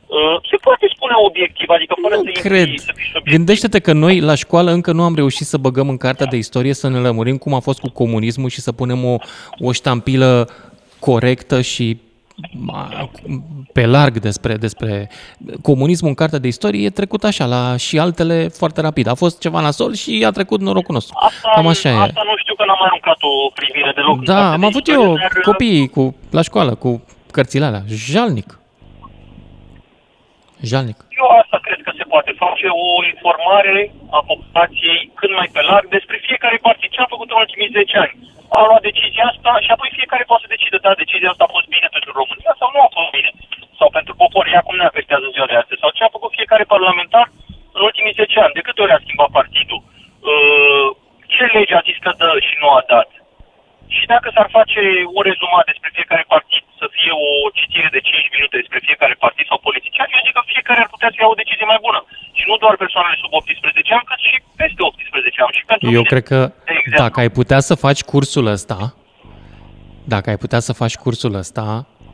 Uh, se poate spune obiectiv, adică fără să intri- Cred. să fii subiectiv. Gândește-te că noi la școală încă nu am reușit să băgăm în cartea de istorie să ne lămurim cum a fost cu comunismul și să punem o, o ștampilă corectă și ma- pe larg despre, despre comunismul în cartea de istorie e trecut așa, la și altele foarte rapid. A fost ceva nasol și a trecut norocul nostru. Asta, Cam așa e. asta nu știu că n-am mai aruncat o privire deloc. în Da, cartea am de avut istorie, eu dar, uh, copiii cu, la școală cu cărțile alea. Jalnic. Jalnic. Eu asta cred că se poate face o informare a populației cât mai pe larg despre fiecare partid. Ce a făcut în ultimii 10 ani? A luat decizia asta și apoi fiecare poate să decide, da, decizia asta a fost bine pentru România sau nu a fost bine. Sau pentru popor, ea cum ne afectează ziua de astăzi. Sau ce a făcut fiecare parlamentar în ultimii 10 ani. De câte ori a schimbat partidul? Uh, Ce lege a zis că dă și nu a dat? Și dacă s-ar face un rezumat despre fiecare partid, să fie o citire de 5 minute despre fiecare partid sau politician, eu zic că fiecare ar putea să ia o decizie mai bună. Și nu doar persoanele sub 18 ani, cât și peste 18 ani. Și pentru Eu mine, cred că de exemplu. dacă ai putea să faci cursul ăsta, dacă ai putea să faci cursul ăsta,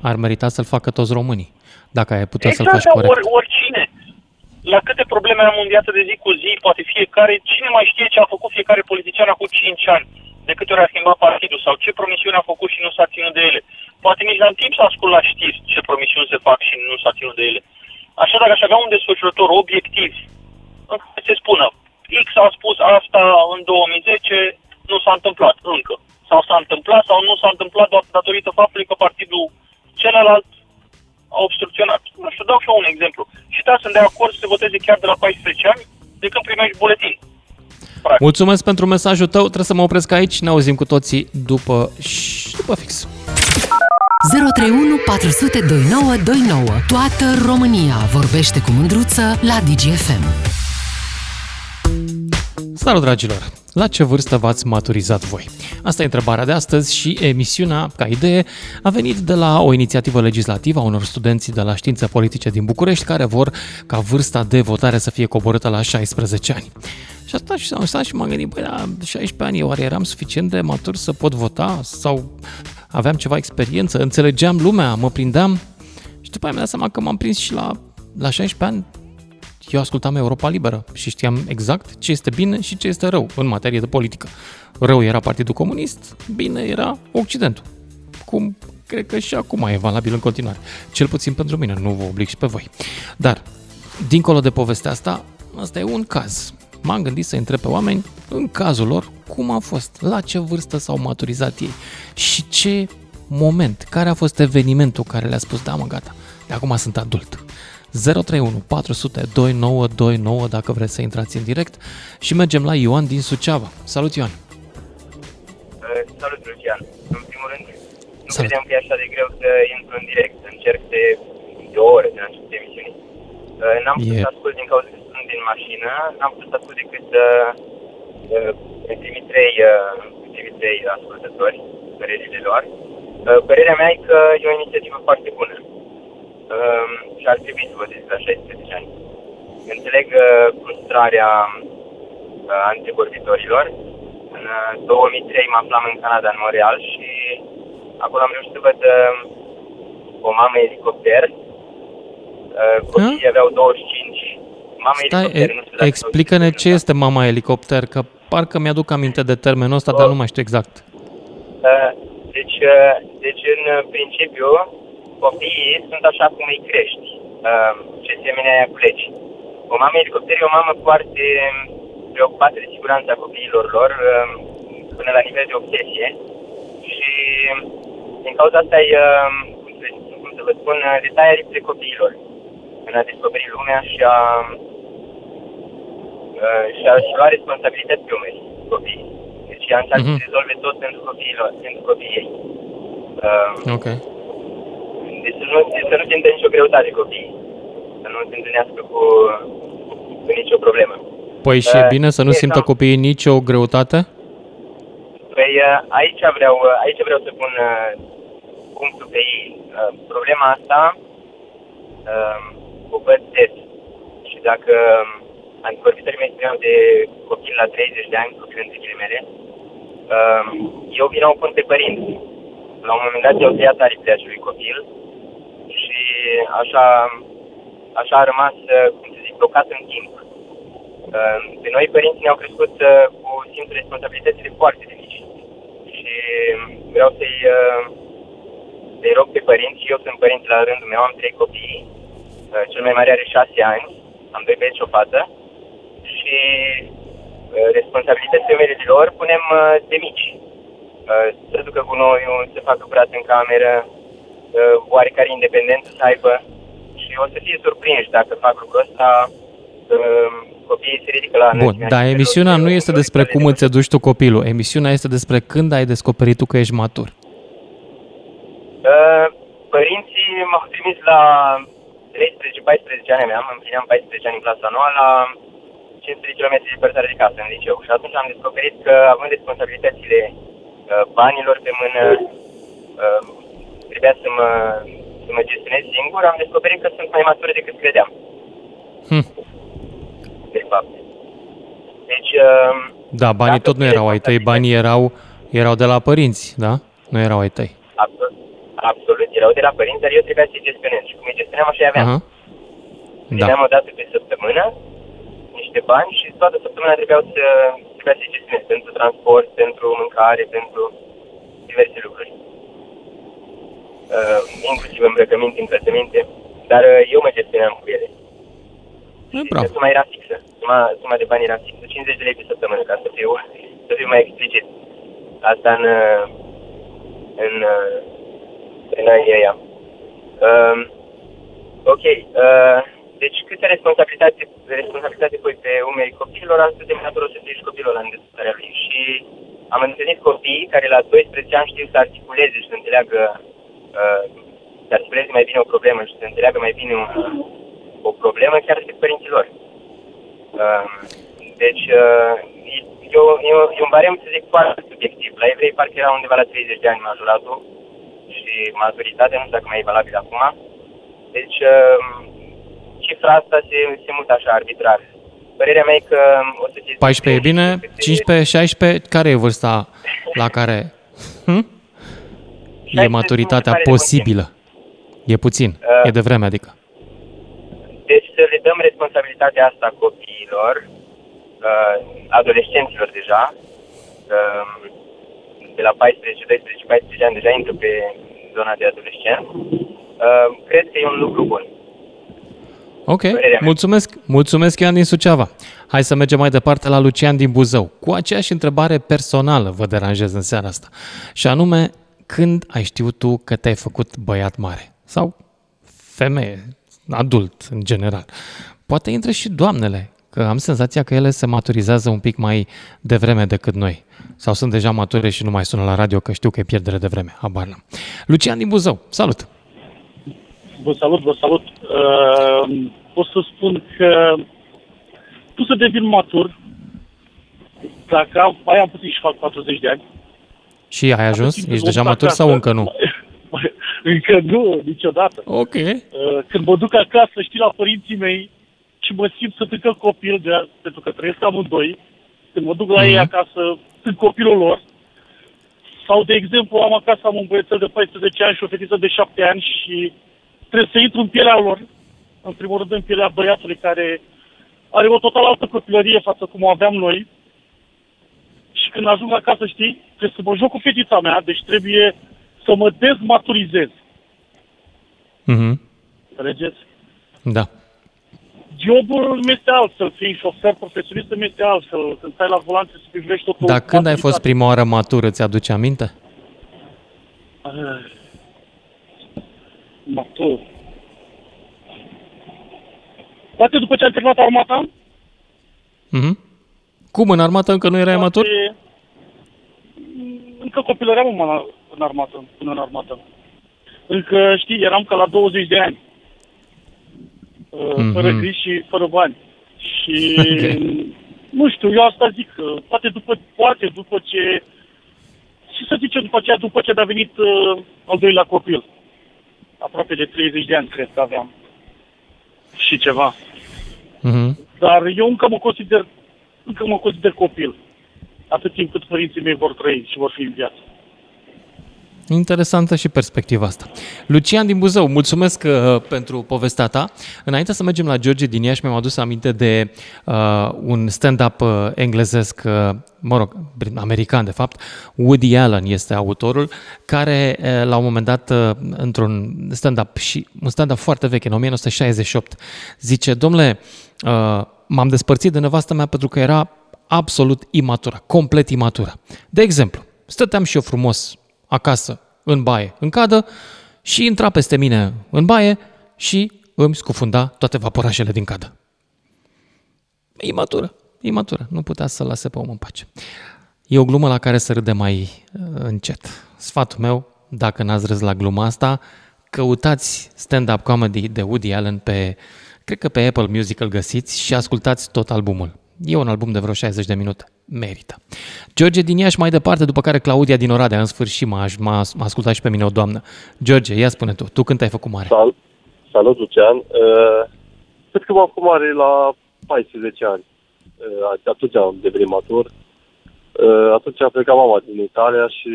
ar merita să-l facă toți românii. Dacă ai putea să-l exact, faci dar corect. ori, oricine. La câte probleme am în viață de zi cu zi, poate fiecare, cine mai știe ce a făcut fiecare politician acum 5 ani, de câte ori a schimbat partidul sau ce promisiuni a făcut și nu s-a ținut de ele. Poate nici n-am timp să ascult la știri ce promisiuni se fac și nu s-a ținut de ele. Așa dacă aș avea un desfășurător obiectiv, în care se spună, X a spus asta în 2010, nu s-a întâmplat încă. Sau s-a întâmplat sau nu s-a întâmplat doar datorită faptului că partidul celălalt a obstrucționat. Nu știu, dau și eu un exemplu. Și da, sunt de acord să se voteze chiar de la 14 ani, de când primești buletin. Mulțumesc pentru mesajul tău, trebuie să mă opresc aici, ne auzim cu toții după, și după fix. 031 400 2929. Toată România vorbește cu mândruță la DGFM. Salut, dragilor! La ce vârstă v-ați maturizat voi? Asta e întrebarea de astăzi și emisiunea, ca idee, a venit de la o inițiativă legislativă a unor studenți de la științe politice din București care vor ca vârsta de votare să fie coborâtă la 16 ani. Și asta și am stat și m-am gândit, băi, la 16 ani, oare eram suficient de matur să pot vota? Sau aveam ceva experiență, înțelegeam lumea, mă prindeam? Și după aia mi-am dat seama că m-am prins și la, la 16 ani eu ascultam Europa Liberă și știam exact ce este bine și ce este rău în materie de politică. Rău era Partidul Comunist, bine era Occidentul. Cum cred că și acum e valabil în continuare. Cel puțin pentru mine, nu vă oblig și pe voi. Dar, dincolo de povestea asta, asta e un caz. M-am gândit să întreb pe oameni, în cazul lor, cum a fost, la ce vârstă s-au maturizat ei și ce moment, care a fost evenimentul care le-a spus, da mă, gata, de acum sunt adult. 031 400 2929 dacă vreți să intrați în direct și mergem la Ioan din Suceava. Salut Ioan! Uh, Salut, Lucian. În primul rând, nu Salut. credeam că e așa de greu să intru în direct. Încerc de două ore de la început emisiunii. Uh, N-am putut E- să ascult din cauza că sunt din mașină, n-am putut să ascult decât uh, uh, primii trei, uh, primii trei ascultători, părerile lor. Uh, Părerea mea e că e o inițiativă foarte bună uh, și ar trebui să voteze la 16 ani. Înțeleg uh, frustrarea uh, antevorbitorilor. În uh, 2003 mă aflam în Canada, în Montreal și acolo am reușit să văd uh, o mamă elicopter. Uh, copiii aveau 25. Mama Stai, elicopter, nu știu dacă explică-ne ce este mama elicopter, că parcă mi-aduc aminte de termenul ăsta, dar nu mai știu exact. Uh, Deci, uh, deci, în uh, principiu, copiii sunt așa cum îi crești. Uh, Ce semene aia pleci. O mamă elicopter e o mamă foarte preocupată de siguranța copiilor lor, uh, până la nivel de obsesie. Și din cauza asta e, uh, cum să, cum să vă spun, uh, le tai aripile copiilor în a descoperi lumea și a, uh, și a și lua responsabilități pe umeri copiii. Deci ea încearcă Mhm. să rezolve tot pentru copiilor, pentru copiii ei. Uh, Ok. Deci să nu, să nu simtă nicio greutate copiii. Să nu se întâlnească cu, cu nicio problemă. Păi și e Uh, bine să nu e, simtă da. copiii nicio greutate? Păi uh, aici vreau, uh, aici vreau să pun uh, punctul pe ei. Uh, Problema asta uh, o văd des. Și dacă um, antivorbitorii mei spuneau de copil la 30 de ani, copil între ghilimele, uh, eu vin o pun pe părinți. La un moment dat i-au tăiat aripile acelui copil și așa, așa a rămas, uh, cum să zic, blocat în timp. Uh, pe noi părinții ne-au crescut uh, cu simțul responsabilitățile foarte de mici. Și vreau să-i, uh, să-i rog pe părinți, eu sunt părinți la rândul meu, am trei copii, uh, cel mai mare are șase ani, am doi băieți și o fată și uh, responsabilitățile mele de lor punem uh, de mici. Uh, să ducă gunoiul, să facă curat în cameră, uh, oarecare independență să aibă și o să fie surprinși dacă fac lucrul ăsta uh, copiii se ridică la Bun, înălțimea dar și emisiunea nu este despre cum îți educi tu copilul. Emisiunea este despre când ai descoperit tu că ești matur. Uh, Părinții m-au trimis la 13-14 ani aveam, împlineam 14 ani în clasa noua, la 500 de km departare de casă, în liceu. Și atunci am descoperit că, având responsabilitățile uh, banilor pe mână, uh, trebuia să mă, să mă gestionez singur, am descoperit că sunt mai matur decât credeam. Hm. De fapt. Deci, uh, Da, banii tot nu erau ai tăi, banii erau, erau de la părinți, da? Nu erau ai tăi. absolut, absolut, erau de la părinți, dar eu trebuia să-i gestionez. Și cum îi gestionam, așa aveam. Aha. Da. Primeam o dată pe săptămână niște bani și toată săptămâna trebuiau să trebuia să gestionez pentru transport, pentru mâncare, pentru diverse lucruri. Uh, inclusiv îmbrăcăminte, încălțăminte, dar uh, eu mă gestionam cu ele. E bravo. Suma era fixă, suma, suma de bani era fixă, 50 de lei pe săptămână, ca să fiu, să fiu mai explicit. Asta în, uh, în, uh, în anii ăia. Um, ok, uh, deci câte responsabilitate, responsabilitate pui pe umerii copiilor, astăzi de natură o să fie și copilul ăla în dezvoltarea lui. Și am întâlnit copii care la 12 ani știu să articuleze și să înțeleagă, uh, să articuleze mai bine o problemă și să înțeleagă mai bine un, o problemă chiar decât părinții lor. Uh, deci, uh, e, o, e, o, e un barem, să zic, foarte subiectiv. La evrei parcă era undeva la 30 de ani majuratul și maturitatea, nu știu dacă mai e valabil acum. Deci, uh, cifra asta se, se mută așa arbitrar. Părerea mea e că o să fie... 14 e bine, 15, 16, care e vârsta la care hm? E maturitatea posibilă? E puțin, e de vreme, adică. Deci să le dăm responsabilitatea asta copiilor, uh, adolescenților deja, uh, de la 14, 12, 14 ani deja intră pe zona de adolescent, uh, cred că e un lucru bun. Ok, mulțumesc, mulțumesc Ioan din Suceava. Hai să mergem mai departe la Lucian din Buzău. Cu aceeași întrebare personală vă deranjez în seara asta. Și anume, când ai știut tu că te-ai făcut băiat mare? Sau femeie, adult în general. Poate intră și doamnele, că am senzația că ele se maturizează un pic mai devreme decât noi. Sau sunt deja mature și nu mai sună la radio că știu că e pierdere de vreme. Habar n-am. Lucian din Buzău, salut! Vă salut, vă salut. Uh, pot să spun că tu să devin matur, dacă am, mai am puțin și fac 40 de ani. Și ai ajuns? Ești deja matur sau încă nu? încă nu, niciodată. Ok. Uh, când mă duc acasă, știi, la părinții mei și mă simt să tâcă copil, de, pentru că trăiesc amândoi, când mă duc la mm-hmm. ei acasă, sunt copilul lor, sau, de exemplu, am acasă, am un băiețel de 14 ani și o fetiță de 7 ani și trebuie să intru în pielea lor, în primul rând în pielea băiatului care are o total altă copilărie față cum o aveam noi. Și când ajung acasă, știi, trebuie să mă joc cu fetița mea, deci trebuie să mă dezmaturizez. Mhm. Înțelegeți? Da. Jobul mi este altfel, fiind șofer profesionist mi este altfel. Când stai la volan, trebuie să privești totul. Dar când ai fost prima oară matur, îți aduce aminte? Ah, Matur. Poate după ce am terminat armata, Mhm. Cum, în armată încă nu erai matur? Poate- încă copilăream în, în armată, până în armată. Încă, știi, eram ca la 20 de ani. Uh, Mhm. Fără griji și fără bani. Și, Ok. nu știu, eu asta zic, că poate după, poate după ce, și să zicem după aceea, după ce a venit uh, al doilea copil. Aproape de 30 de ani, cred că aveam. Și ceva. Mhm. Dar eu încă mă consider, încă mă consider copil. Atât timp cât părinții mei vor trăi și vor fi în viață. Interesantă și perspectiva asta. Lucian din Buzău, mulțumesc uh, pentru povestea ta. Înainte să mergem la George din Iași, mi-am adus aminte de uh, un stand-up uh, englezesc, uh, mă rog, american de fapt. Woody Allen este autorul, care uh, la un moment dat, uh, într-un stand-up, și un stand-up foarte vechi, în 1968, zice, domnule, uh, m-am despărțit de nevastă mea pentru că era absolut imatură, complet imatură. De exemplu, stăteam și eu frumos acasă, în baie, în cadă, și intra peste mine în baie și îmi scufunda toate vaporașele din cadă. Imatură, imatură, nu putea să lase pe om în pace. E o glumă la care să râde mai uh, încet. Sfatul meu, dacă n-ați râs la gluma asta, căutați stand-up comedy de Woody Allen pe, cred că pe Apple Music îl găsiți și ascultați tot albumul. E un album de vreo 60 de minute. Merită. George din Iași mai departe, după care Claudia din Oradea. În sfârșit m-a, m-a, m-a ascultat și pe mine o doamnă. George, ia spune tu, tu când ai făcut mare? Sal, salut, Lucian. Uh, cred că m-am făcut mare la 14 ani. Uh, atunci am devenit matur. Uh, atunci a plecat mama din Italia și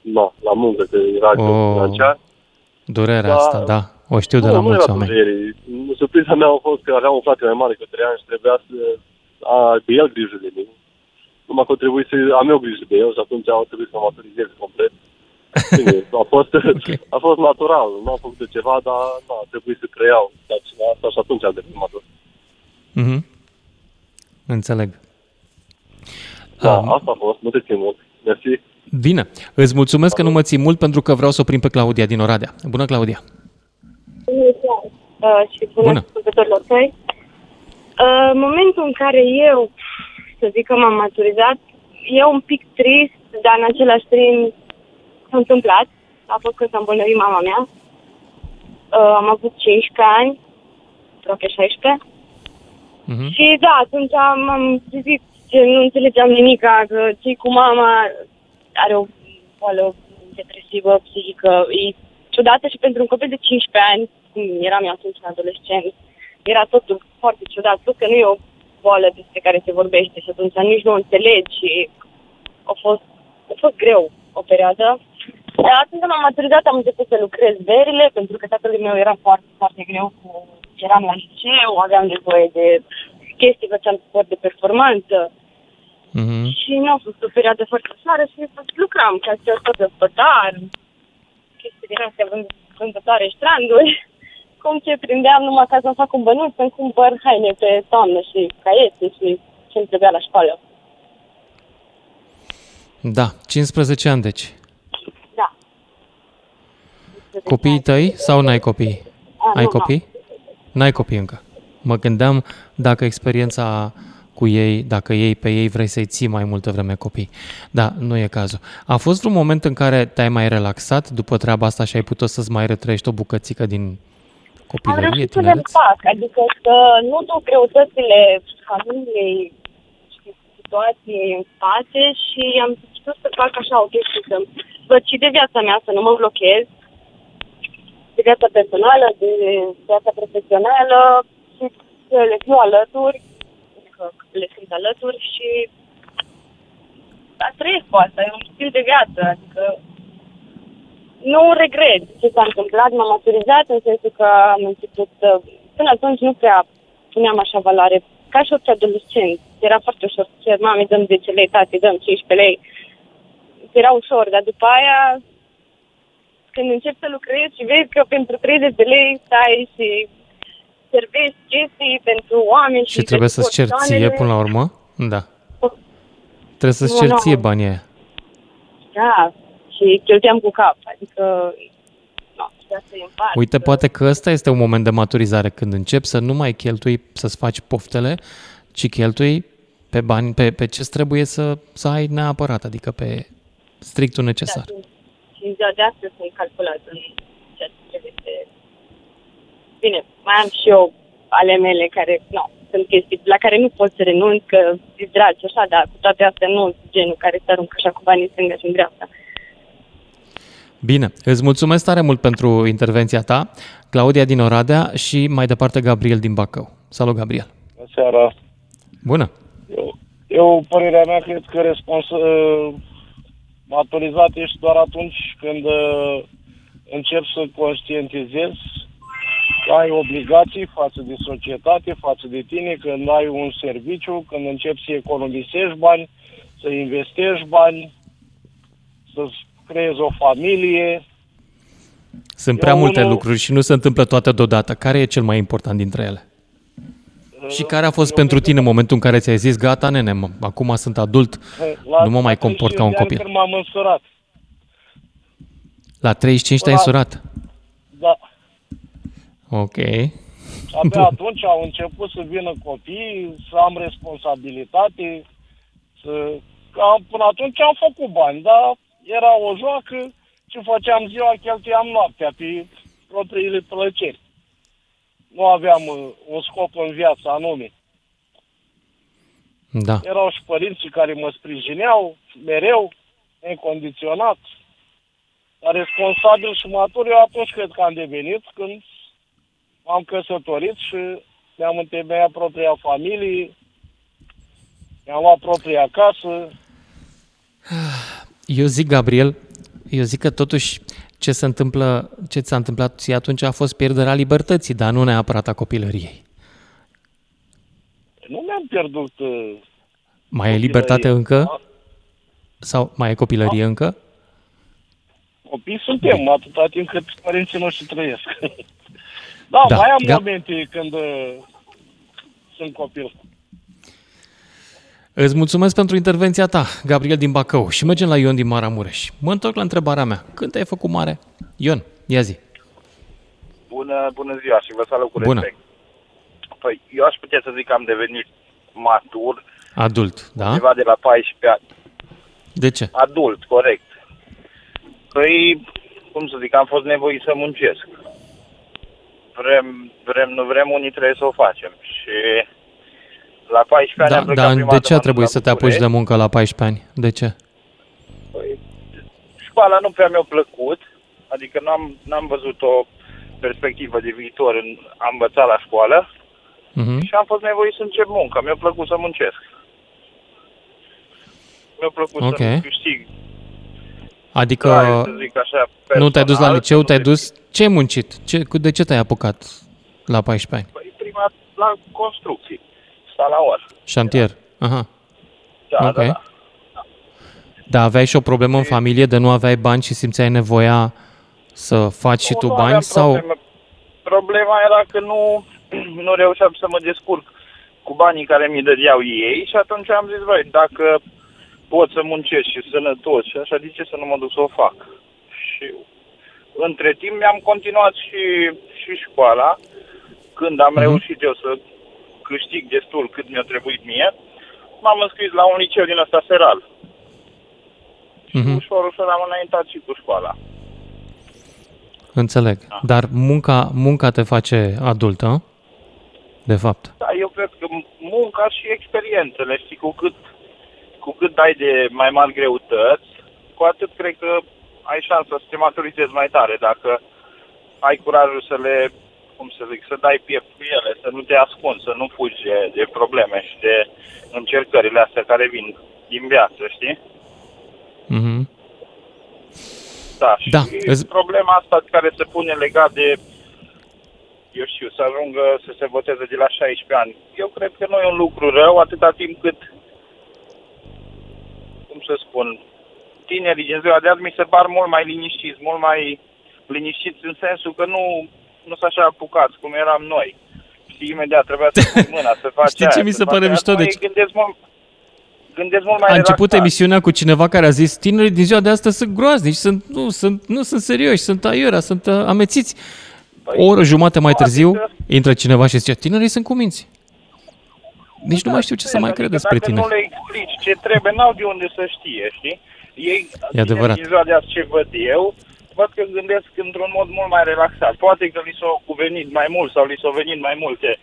na, la muncă, că era oh, financiar. Durerea da, asta, da. O știu de nu, la mulți oameni. Surpriza mea a fost că aveam un frate mai mare cu 3 ani și trebuia să a, de el grijă de mine. Numai că trebuie să am eu grijă de el și atunci au trebuit să mă maturizez complet. Bine, a fost, okay. a fost natural, nu am făcut ceva, dar nu, a trebuit să creiau cine asta și atunci am devenit matur. Mm-hmm. Înțeleg. Da, um, asta a fost, nu te țin mult. Mersi. Bine, îți mulțumesc că nu mă ții mult pentru că vreau să oprim pe Claudia din Oradea. Bună, Claudia! Bună, uh, și bună, bună. ascultătorilor tăi. Uh, momentul în care eu, să zic că m-am maturizat, e un pic trist, dar în același timp s-a întâmplat. A fost când s-a îmbolnăvit mama mea. Uh, am avut 15 ani, aproape 16. Uh-huh. Și da, atunci am zis că nu înțelegeam nimic, că ce cu mama are o boală depresivă, psihică, e ciudată și pentru un copil de 15 ani, cum eram eu atunci în adolescent, era totul foarte ciudat, plus că nu e o boală despre care se vorbește și atunci nici nu înțelegi și a fost, a fost greu o perioadă. Dar atunci am maturizat, am început să lucrez verile, pentru că tatăl meu era foarte, foarte greu cu... Eram la liceu, aveam nevoie de chestii, făceam sport de performanță. Mm-hmm. Și nu a fost o perioadă foarte ușoară și lucram ca să de spătar, chestii din astea, vândătoare stranduri cum ce prindeam numai ca să fac un bănuț, să-mi cumpăr haine pe toamnă și caiete și ce-mi trebuia la școală. Da, 15 ani deci. Da. Copiii tăi sau n-ai copii? A, Ai nu, copii? N-ai copii încă. Mă gândeam dacă experiența cu ei, dacă ei pe ei vrei să-i ții mai multă vreme copii. Da, nu e cazul. A fost un moment în care te-ai mai relaxat după treaba asta și ai putut să-ți mai retrăiești o bucățică din copilărie, Am reușit să le fac, adică să nu duc greutățile familiei și situației în spate și am început să fac așa o chestie, să văd și de viața mea, să nu mă blochez, de viața personală, de viața profesională și să le fiu alături, adică le sunt alături și a trăiesc cu asta, e un stil de viață, adică nu regret ce s-a întâmplat, m-am maturizat în sensul că am început, până atunci nu prea puneam așa valoare, ca și orice adolescent. Era foarte ușor să cer, mami, dăm 10 lei, tati, dăm 15 lei. Era ușor, dar după aia, când începi să lucrezi și vezi că pentru 30 de lei stai și servezi chestii pentru oameni și, și trebuie să-ți cer ție până la urmă? Da. Trebuie să-ți cer ție banii aia. Da, și cheltuiam cu cap. Adică, no, asta e în parte. Uite, poate că ăsta este un moment de maturizare, când începi să nu mai cheltui să-ți faci poftele, ci cheltui pe bani, pe, pe ce trebuie să, să ai neapărat, adică pe strictul necesar. Da, și de, de asta sunt calculat în ceea ce trebuie să... Bine, mai am și eu ale mele care, nu, sunt chestii la care nu pot să renunț, că e dragi, așa, dar cu toate astea nu genul care se aruncă așa cu banii stânga și în dreapta. Bine, îți mulțumesc tare mult pentru intervenția ta, Claudia din Oradea și mai departe Gabriel din Bacău. Salut, Gabriel! Bună seara! Bună! Eu, Eu, părerea mea, cred că respons- uh, maturizat ești doar atunci când uh, începi să conștientizezi că ai obligații față de societate, față de tine, când ai un serviciu, când începi să economisești bani, să investești bani, să creezi o familie. Sunt Eu prea multe unul- lucruri și nu se întâmplă toate deodată. Care e cel mai important dintre ele? Și care a fost pentru tine momentul în care ți-ai zis, gata, nene, mă, acum sunt adult, La nu mă mai comport ca un 35 de ani copil. Când m-am însurat. La 35 te-ai La- însurat? Da. Ok. Abia atunci au început să vină copii, să am responsabilitate, să... Că am, până atunci am făcut bani, dar era o joacă, ce făceam ziua, cheltuiam noaptea pe propriile plăceri. Nu aveam uh, un scop în viață anume. Da. Erau și părinții care mă sprijineau mereu, necondiționat. Dar responsabil și matur eu atunci cred că am devenit când m-am căsătorit și mi-am întemeiat propria familie, mi-am luat propria casă. Eu zic, Gabriel, eu zic că totuși ce se întâmplă, ce ți-a întâmplat ție atunci a fost pierderea libertății, dar nu neapărat a copilăriei. Nu mi-am pierdut uh, Mai e libertate încă? Sau mai e copilărie încă? copii suntem, atâta timp cât părinții noștri trăiesc. da, Da, mai am Gab- momente când uh, sunt copil. Îți mulțumesc pentru intervenția ta, Gabriel din Bacău, și mergem la Ion din Maramureș. Mă întorc la întrebarea mea. Când te-ai făcut mare? Ion, ia zi. Bună, bună ziua și vă salut cu Bună. respect. Păi, eu aș putea să zic că am devenit matur Adult, da? undeva de la 14 ani. De ce? Adult, corect. Păi, cum să zic, am fost nevoit să muncesc. Vrem, vrem, nu vrem, unii trebuie să o facem. Și la 14 ani Da, am plecat dar prima de dată ce a m-am trebuit dus să la te apuci de București. muncă la 14 ani? De ce? Școala nu prea mi-a plăcut, adică n-am, n-am văzut o perspectivă de viitor în a învăța la școală Mhm. și am fost nevoit să încep munca. Mi-a plăcut să muncesc. Mi-a plăcut Ok. să câștig. Adică Da, să zic așa, nu te-ai dus la personal, liceu, să nu te-ai dus... Ce ai muncit? Ce, cu- de ce te-ai apucat la 14 ani? Păi prima la construcții, salaor. Șantier. Aha. Da, ok. da, da. Dar aveai și o problemă în familie de nu aveai bani și simțeai nevoia să faci și tu Nu bani? aveam Sau Probleme. Problema era că nu, nu reușeam să mă descurc cu banii care mi dădeau ei și atunci am zis, băi, dacă pot să muncesc și sănătos și așa, de ce să nu mă duc să o fac? Și între timp mi-am continuat și, și școala. Când am Mhm. reușit eu să câștig destul cât mi-a trebuit mie, m-am înscris la un liceu din ăsta seral. Mhm. Ușor, ușor am înaintat și cu școala. Înțeleg. Dar munca, munca te face adultă, de fapt. Da, eu cred că munca și experiențele, știi, cu cât, cu cât dai de mai mari greutăți, cu atât cred că ai șansa să te maturizezi mai tare, dacă ai curajul să le, cum să zic, să dai piept cu ele, să nu te ascunzi, să nu fugi de, de probleme și de încercările astea care vin din viață, știi? Mhm. Da, și Da, îți- problema asta care se pune legat de, eu știu, să ajungă să se voteze de la 16 ani. Eu cred că nu e un lucru rău atâta timp cât, cum să spun, tinerii din ziua de azi mi se par mult mai liniștiți, mult mai liniștiți în sensul că nu, nu sunt așa apucați cum eram noi. Și imediat trebuia să pui mâna, să faci Știi ce aia, mi să se faci pare aia. mișto? Acum Deci- ei Gândesc mult, gândesc mult mai A început relaxat. emisiunea cu cineva care a zis tinerii din ziua de astăzi sunt groaznici, sunt, nu, sunt, nu sunt serioși, sunt aiurea, sunt uh, amețiți. O oră jumate mai târziu intră cineva și zice, tinerii sunt cuminți. Nici nu mai știu ce să mai cred despre Adică Dacă tine. nu le explici ce trebuie, n-au de unde să știe, știi? Ei, E adevărat. Din ziua de azi ce văd eu, văd că gândesc într-un mod mult mai relaxat. Poate că li s-au cuvenit mai mult sau li s-au venit mai multe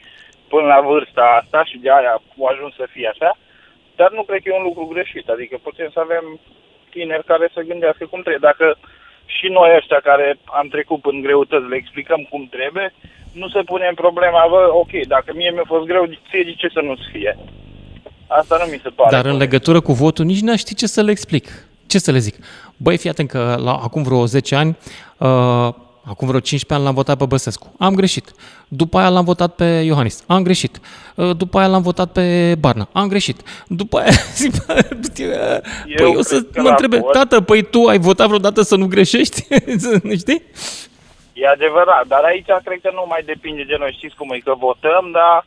până la vârsta asta și de aia au ajuns să fie așa, dar nu cred că e un lucru greșit. Adică putem să avem tineri care să gândească cum trebuie. Dacă și noi ăștia care am trecut în greutăți le explicăm cum trebuie, nu se punem problema, bă, ok, dacă mie mi-a fost greu, ție de ce să nu-ți fie? Asta nu mi se pare. Dar în legătură cu votul nici n-aș ști ce să le explic. Ce să le zic? Băi, fii atent că la, acum vreo 10 ani, uh, acum vreo 15 ani l-am votat pe Băsescu. Am greșit. După aia l-am votat pe Iohannis. Am greșit. Uh, după aia l-am votat pe Barna. Am greșit. După aia zic, bă, păi o să că mă la întrebe, vot- tată, păi tu ai votat vreodată să nu greșești? Știi? E adevărat, dar aici cred că nu mai depinde de noi. Știți cum e, că votăm, dar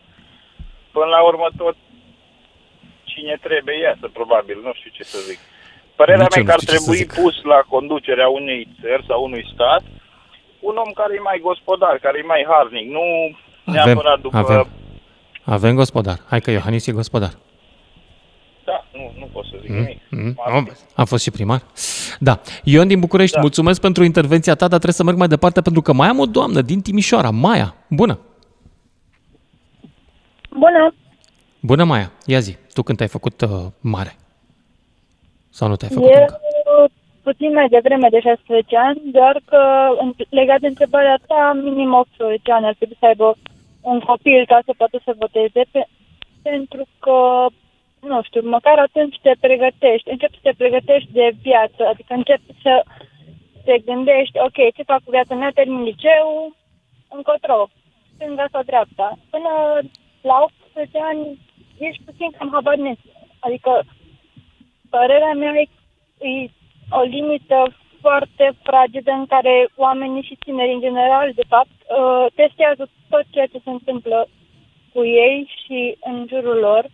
până la urmă tot cine trebuie iasă, probabil. Nu știu ce să zic. Părerea Nici eu mea nu că ar știu ce să trebui zic. pus la conducerea unei țări sau unui stat un om care e mai gospodar, care e mai harnic, nu neapărat după... avem. Avem gospodar. Hai că Iohannis e gospodar. Da, nu, nu pot să zic Mm? nimic. Mm? Am, am fost și primar. Da. Ion din București, da. mulțumesc pentru intervenția ta, dar trebuie să merg mai departe pentru că mai am o doamnă din Timișoara, Maia. Bună! Bună! Bună, Maia. Ia zi, tu când te-ai făcut uh, mare? Sau nu te-ai făcut Eu încă? puțin mai devreme de 16 ani, doar că în- legat de întrebarea ta, minim 18 ani ar trebui să aibă un copil ca să poată să voteze, pe, pentru că, nu știu, măcar atunci te pregătești, începi să te pregătești de viață, adică începi să te gândești, ok, ce fac cu viața mea, termin liceu, încotro, stânga sau dreapta. Până la 18 ani ești puțin cam habarnes. Adică părerea mea e, e o limită foarte fragedă în care oamenii și tinerii în general, de fapt, uh, testează tot ceea ce se întâmplă cu ei și în jurul lor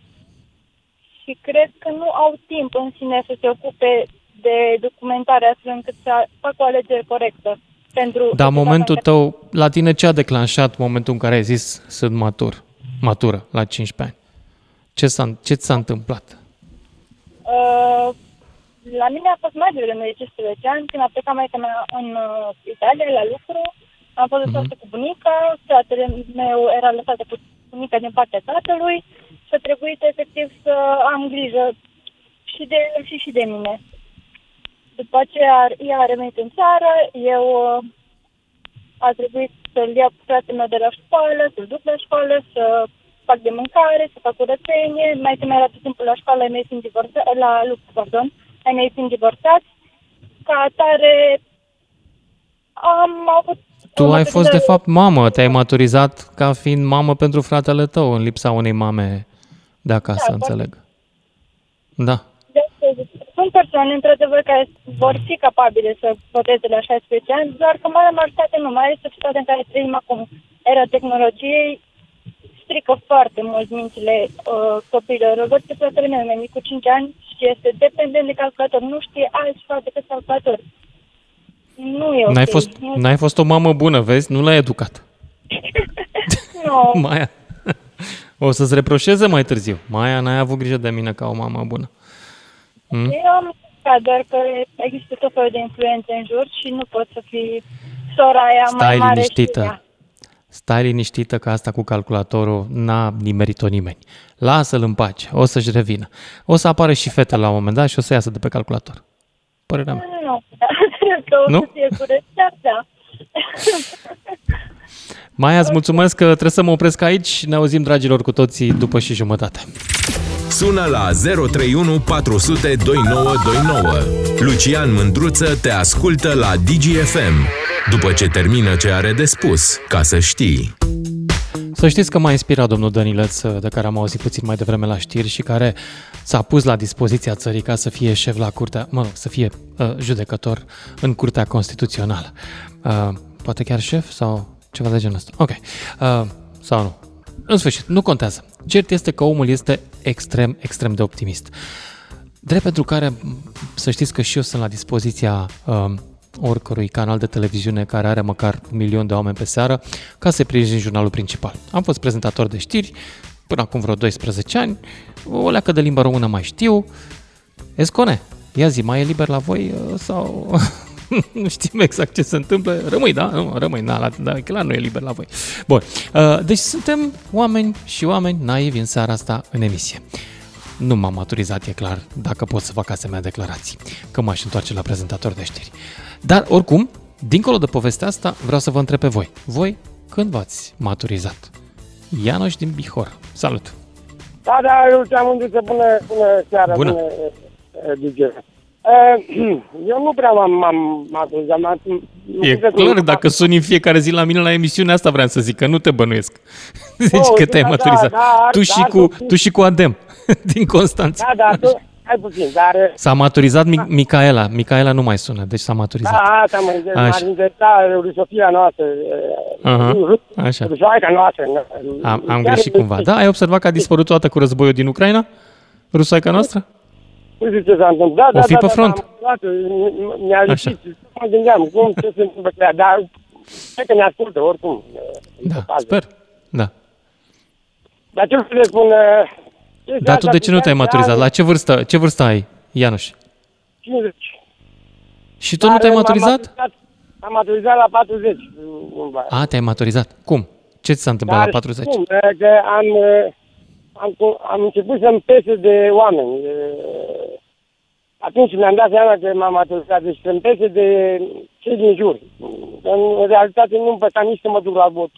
și cred că nu au timp în sine să se ocupe de documentare astfel încât să facă o alegere corectă. Pentru Dar momentul tău, la tine ce a declanșat momentul în care ai zis sunt matur, matură, la 15 ani? Ce, s-a, ce ți s-a întâmplat? Uh, la mine a fost mai devreme de 15 ani, când a plecat maica mea în uh, Italia la lucru. Am fost lăsată cu bunica, fratele meu era lăsat cu bunica din partea tatălui și a trebuit efectiv să am grijă și de el și, și de mine. După aceea ea a revenit în țară, eu uh, a trebuit să-l iau pe fratele meu de la școală, să-l duc la școală, să fac de mâncare, să fac curățenie. Mai mea era tot timpul la școală, ai mei fiind divorțați, la lucru, pardon, ai mei fiind divorțați. Ca atare am avut... Tu o ai fost, de maturizare- fapt, mamă. Te-ai maturizat ca fiind mamă pentru fratele tău, în lipsa unei mame de acasă, Da, înțeleg. Da. De asta zic. Sunt persoane, într-adevăr, care vor fi capabile să voteze la 16 ani, doar că marea majoritate nu, mai ales societatea în care trăim acum. Era tehnologiei strică foarte mult mințile uh, copiilor. Văd pe fratele meu, mai mic cu 5 ani și este dependent de calculator. Nu știe altceva decât calculator. Nu e ok. N-ai, fost, Nu, n-ai fost o mamă bună, vezi? Nu l-ai educat. nu. Maia. O să-ți reproșeze mai târziu. Maia, n-ai avut grijă de mine ca o mamă bună. Mm? Eu am ca doar că există tot felul de influențe în jur și nu pot să fii sora aia mai Stai mare și liniștită. ea. Stai liniștită că asta cu calculatorul n-a nimerit-o nimeni. Lasă-l în pace, o să-și revină. O să apară și fete la un moment dat și o să iasă de pe calculator. Părerea mea. Nu, nu, cred că o Nu? să fie curăț, da, da. Maia, îți mulțumesc că trebuie să mă opresc aici. Ne auzim, dragilor, cu toții după și jumătate. Sună la 031 400 2929. Lucian Mândruță te ascultă la DGFM. După ce termină ce are de spus, ca să știi. Să știți că m-a inspirat domnul Dănileț, de care am auzit puțin mai devreme la știri și care s-a pus la dispoziția țării ca să fie șef la curtea, mă rog, să fie uh, judecător în curtea constituțională. Uh, poate chiar șef sau ceva de genul ăsta. Ok. Uh, sau nu. În sfârșit, nu contează. Cert este că omul este extrem, extrem de optimist. Drept pentru care, să știți că și eu sunt la dispoziția uh, oricărui canal de televiziune care are măcar un milion de oameni pe seară ca să prinzi jurnalul principal. Am fost prezentator de știri până acum vreo 12 ani, o leacă de limba română mai știu. Escone, ia zi, mai e liber la voi uh, sau... nu știm exact ce se întâmplă. Rămâi, da? Nu, rămâi, da, la, da, clar nu e liber la voi. Bun, uh, deci suntem oameni și oameni naivi în seara asta în emisie. Nu m-am maturizat, e clar, dacă pot să fac asemenea declarații, că m-aș întoarce la prezentator de știri. Dar, oricum, dincolo de povestea asta, vreau să vă întreb pe voi. Voi, când v-ați maturizat? Ianoș din Bihor. Salut! Da, da, eu te-am îndus să bună, bună seara, Bună. bună uh, DJ. Uh, Eu nu prea m-am, m-am maturizat. m-am- nu E cred că- clar, dacă suni în fiecare zi la mine la emisiune, asta vreau să zic, că nu te bănuiesc. Deci Oh, că te-ai da, maturizat. da, tu, da, și da, cu, tu- tu și cu Adem, din Constanța. Da, da, tu, hai puțin, dar... uh, S-a maturizat Mi- Micaela. Micaela nu mai sună, deci s-a maturizat. Da, asta mă inter- Așa. m-ar interesa lui Sofia noastră. Aha, uh, așa. Rusoaica noastră. Am, am Chiar greșit de- cumva. Da, ai observat că a dispărut toată cu războiul din Ucraina? Rusoaica noastră? Nu știu ce s-a întâmplat. Da, O da, fi da, pe da, front. Da, am aflat, m- mi-a Așa. lipsit. Mă gândeam cum ce se întâmplă cu ea, dar cred că ne ascultă oricum. Da, sper. Da. Dar ce vreau să le spun? uh, chestia Dar tu asta de ce nu cu te-ai ani, maturizat? La ce vârstă, ce vârstă ai, Ianuș? 50. Și tot nu Dar te-ai m-am maturizat? Am maturizat la 40. Cumva. A, te-ai maturizat. Cum? Ce ți s-a întâmplat la 40? Cum? Uh, Că am, uh, am, cu- am început să-mi pese de oameni. Uh, Atunci mi-am dat seama că m-am maturizat. Deci să-mi pese de cei din jur. În realitate nu-mi păsa nici să mă duc la vot.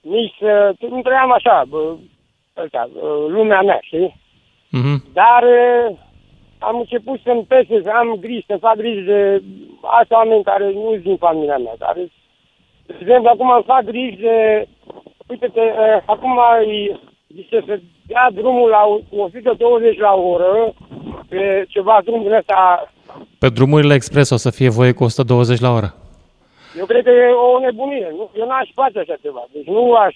Nici să... Nu trăiam așa, bă, ăsta, bă, lumea mea, știi? Mhm. Dar uh, am început să-mi pese, să am griji, să fac griji de alți oameni care nu sunt din familia mea. Care, de exemplu, acum îmi fac griji de... Uite-te, uh, acum îi zice să dea drumul la 120 la oră pe ceva drum din ăsta. Pe drumurile expres o să fie voie cu 120 la oră. Eu cred că e o nebunie. Nu, eu n-aș face așa ceva. Deci nu aș...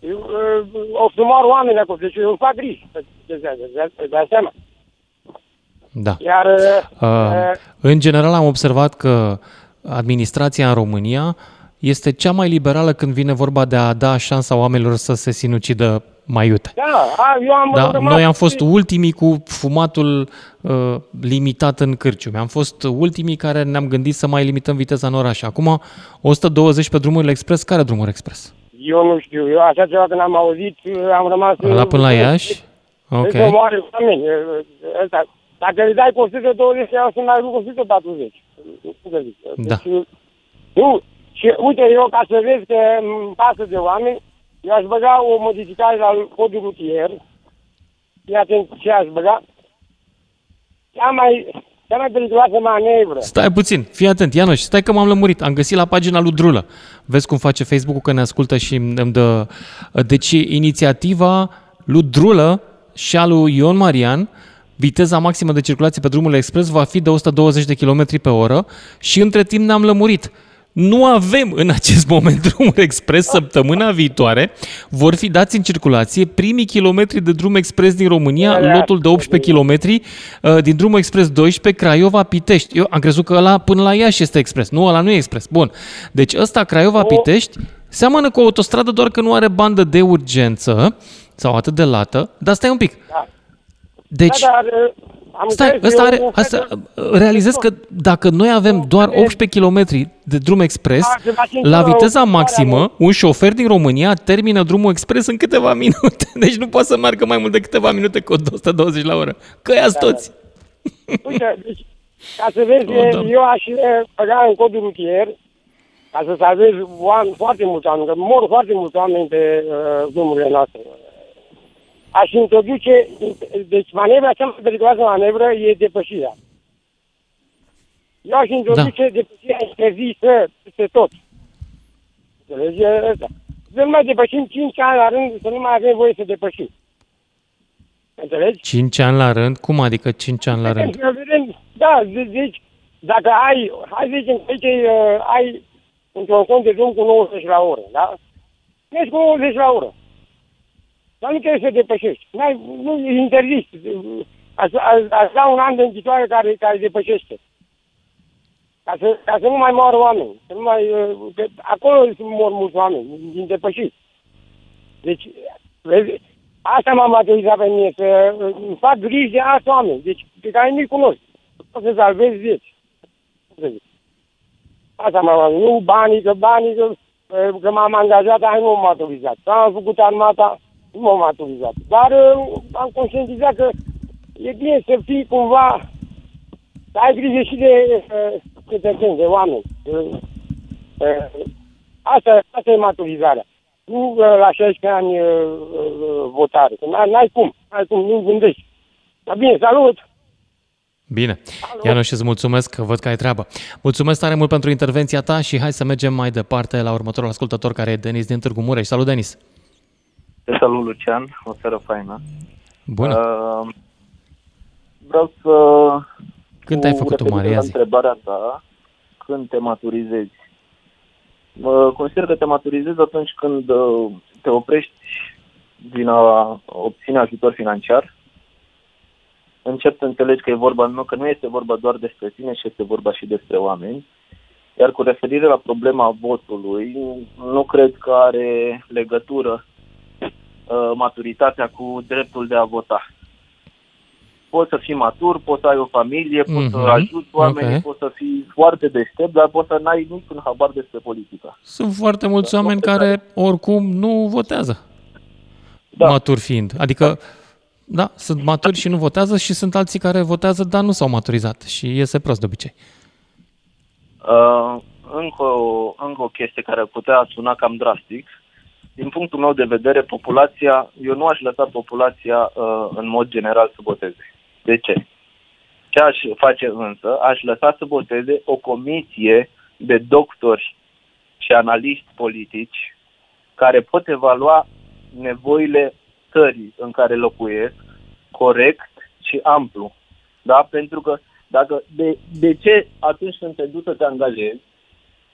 Eu, uh, o să mor oameni acolo. Deci eu îmi fac griji. Pe chestia asta, Îți dai seama. Da. Iar... Uh, Uh, în general am observat că administrația în România este cea mai liberală când vine vorba de a da șansa oamenilor să se sinucidă mai iute. Da, a, eu am Da, rămas- noi am fost ultimii cu fumatul uh, limitat în cârciumi. Am fost ultimii care ne-am gândit să mai limităm viteza în oraș. Acum 120 pe drumurile expres. Care drumuri expres? Eu nu știu, eu așa ceva când am auzit, am rămas... La până la Iași? Ok. Deci omoare oameni. Ăsta. Dacă îi dai cu 120, eu să mai duc cu 140. Cum să zic? Da. Deci, nu, și uite, eu ca să vezi că îmi pasă de oameni, eu aș băga o modificare la codul rutier. Fii atent ce aș băga. Cea mai, cea mai periculoasă manevră. Stai puțin, fii atent, Ianoș, stai că m-am lămurit. Am găsit la pagina lui Drulă. Vezi cum face Facebook-ul că ne ascultă și îmi dă... Deci inițiativa lui Drulă și a lui Ion Marian, viteza maximă de circulație pe drumul expres va fi de 120 de km pe oră și între timp ne-am lămurit. Nu avem în acest moment drumuri expres săptămâna viitoare. Vor fi dați în circulație primii kilometri de drum expres din România, lotul de 18 km uh, din drumul expres 12 Craiova-Pitești. Eu am crezut că ăla până la Iași este expres. Nu, ăla nu e expres. Bun. Deci ăsta Craiova-Pitești seamănă cu o autostradă doar că nu are bandă de urgență sau atât de lată, dar stai un pic. Deci, Da, dar, uh, am Stai, înțeles, ăsta eu- are, eu- asta, realizez că dacă noi avem doar 18 km de drum expres, Da, se face la într-o viteza autostradă, maximă, un șofer din România termină drumul expres în câteva minute. Deci nu poate să meargă mai mult de câteva minute cu 120 la oră. Că ia Da, toți. Uite, deci, ca să vezi, Oh, da. eu aș eh, băga în codul rutier ca să salvez oameni, foarte mulți oameni, că mor foarte mulți oameni pe uh, drumurile noastre. Aș introduce, deci manevra cea mai periculoasă manevră e depășirea. Eu aș introduce da. depășirea interzisă peste tot. Înțelegi? E ăsta. Să nu mai depășim 5 ani la rând, să nu mai avem voie să depășim. Înțelegi? 5 ani la rând? Cum adică 5 ani la rând? Să vedem, da, zi- zici, dacă ai, hai să zicem că aici uh, ai într-un cont de drum cu 90 la oră, da? Mergi cu 90 la oră. Dar nu trebuie să depășești. N-ai, nu e interzis. Aș, aș, aș da un an de închisoare care, care depășește. Ca să, ca să nu mai moară oameni. Să nu mai, uh, că acolo mor mulți oameni, din depășit. Deci, vezi, asta m-a maturizat pe mine, să uh, îmi fac griji de alți oameni, deci pe care nu-i cunosc. Pot să salvez vieți. Cum să zic. Asta m-a Nu banii, că banii, că, uh, că m-am angajat, ai nu m-am maturizat. Că am făcut armata, nu m-am maturizat. Dar uh, am conștientizat că e bine să fii cumva, să ai grijă și de uh, cetățeni, de oameni. Uh, uh, asta, asta e maturizarea. Nu uh, la 16 ani uh, uh, votare. Că n- n-ai cum, n-ai cum, nu gândești. Dar bine, salut! Bine. Ianuș, îți mulțumesc că văd că ai treabă. Mulțumesc tare mult pentru intervenția ta și hai să mergem mai departe la următorul ascultător care e Denis din Târgu Mureș. Salut, Denis! Te salut, Lucian. O seară faină. Bună! Uh, vreau să... Când ai cu făcut-o, referire Maria, la zi? întrebarea ta, când te maturizezi? Mă consider că te maturizezi atunci când uh, te oprești din a obține ajutor financiar, începi să înțelegi că e vorba, nu, că nu este vorba doar despre tine, și este vorba și despre oameni. Iar cu referire la problema votului, nu cred că are legătură uh, maturitatea cu dreptul de a vota. Poți să fii matur, poți să ai o familie, poți să Mhm, ajuți oamenii, ok. poți să fii foarte deștept, dar poți să n-ai niciun habar despre politică. Sunt foarte mulți oameni care oricum nu votează. Da. Matur fiind. Adică, da, sunt maturi și nu votează și sunt alții care votează, dar nu s-au maturizat și iese prost de obicei. Uh, încă, o, încă o chestie care ar putea suna cam drastic. Din punctul meu de vedere, populația, eu nu aș lăsa populația uh, în mod general să voteze. De ce? Ce aș face însă? Aș lăsa să voteze o comisie de doctori și analiști politici care pot evalua nevoile țării în care locuiesc corect și amplu. Da? Pentru că dacă de, de ce atunci când te duci să te angajezi,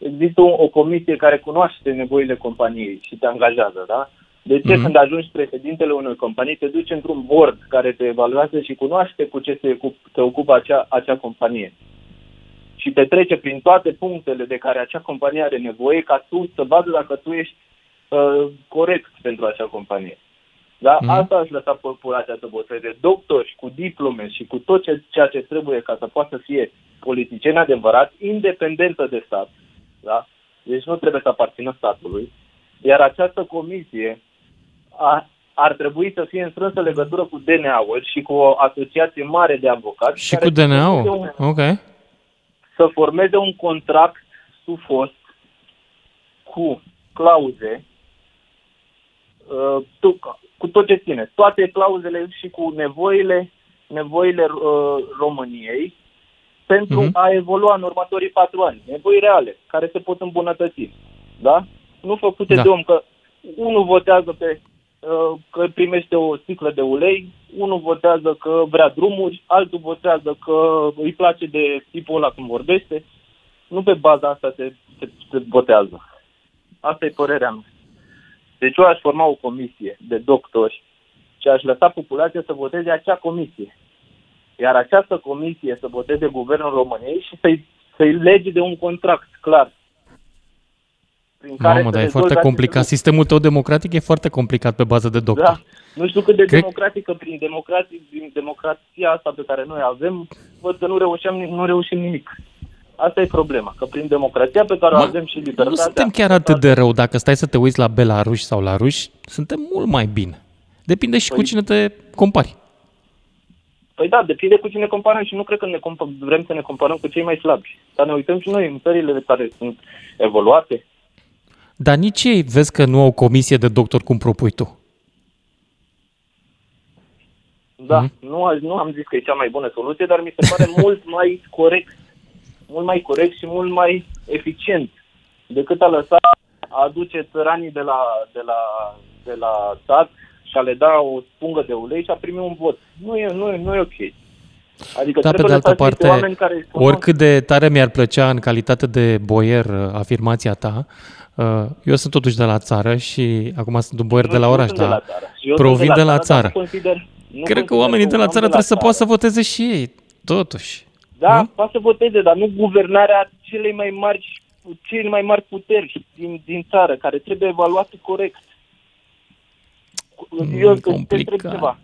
există o, o comisie care cunoaște nevoile companiei și te angajează, da? De ce Mhm. când ajungi președintele unei companii te duci într-un board care te evaluează și cunoaște cu ce se, ocup, se ocupă acea, acea companie? Și te trece prin toate punctele de care acea companie are nevoie ca tu să vadă dacă tu ești uh, corect pentru acea companie. Da? Mhm. Mm. Asta aș lăsa populația să voteze. Doctori cu diplome și cu tot ce, ceea ce trebuie ca să poată să fie politicieni adevărat, independentă de stat. Da? Deci nu trebuie să aparțină statului. Iar această comisie a, ar trebui să fie în strânsă legătură cu DNA-ul și cu o asociație mare de avocați. Și care cu să formeze DNA-ul? un- Ok. să formeze un contract sufos cu clauze uh, tu- cu tot ce ține, toate clauzele și cu nevoile, nevoile uh, României pentru Mhm. a evolua în următorii patru ani. Nevoi reale, care se pot îmbunătăți. Da? Nu făcute Da. de om că unul votează pe uh, că primește o sticlă de ulei, unul votează că vrea drumuri, altul votează că îi place de tipul ăla cum vorbește. Nu pe baza asta se, se, se votează. Asta e părerea mea. Deci eu aș forma o comisie de doctori și aș lăsa populația să voteze acea comisie. Iar această comisie să voteze Guvernul României și să-i, să-i lege de un contract clar. Prin care Mamă, să dar e rezolve foarte aceste complicat. Sistemul tău democratic e foarte complicat pe bază de doctor. Da. Nu știu cât de Cred- democratică prin, democratic, prin democrația asta pe care noi avem, văd că nu reușim, nu reușim nimic. Asta e problema, că prin democrația pe care o avem și libertatea... Nu suntem chiar atât de rău. Dacă stai să te uiți la belaruși sau la ruși, suntem mult mai bine. Depinde și cu cine te compari. Păi da, depinde cu cine comparăm și nu cred că ne comp- vrem să ne comparăm cu cei mai slabi. Dar ne uităm și noi în țările care sunt evoluate. Dar nici ei vezi că nu au comisie de doctor cum propui tu. Da, Mhm. nu, aș- nu am zis că e cea mai bună soluție, dar mi se pare mult mai corect, mult mai corect și mult mai eficient decât a lăsa, a aduce țăranii de la, de la, de la stat și a le da o spungă de ulei și a primi un vot. Nu e, nu e, nu e ok. Adică Dar pe trebuie de altă lăsați niște parte, oameni care sunt- oricât de tare mi-ar plăcea în calitate de boier uh, afirmația ta, uh, eu sunt totuși de la țară și acum sunt un boier de la Nu oraș, sunt de la dar țară. Eu sunt provin de la dar țară. nu consider, nu Cred că consider oamenii de un la om țară trebuie să poată să voteze și ei, totuși. Da, poate să voteze, dar nu guvernarea celei mai mari, cei mai mari puteri din, din țară, care trebuie evaluate corect. Eu te întreb ceva.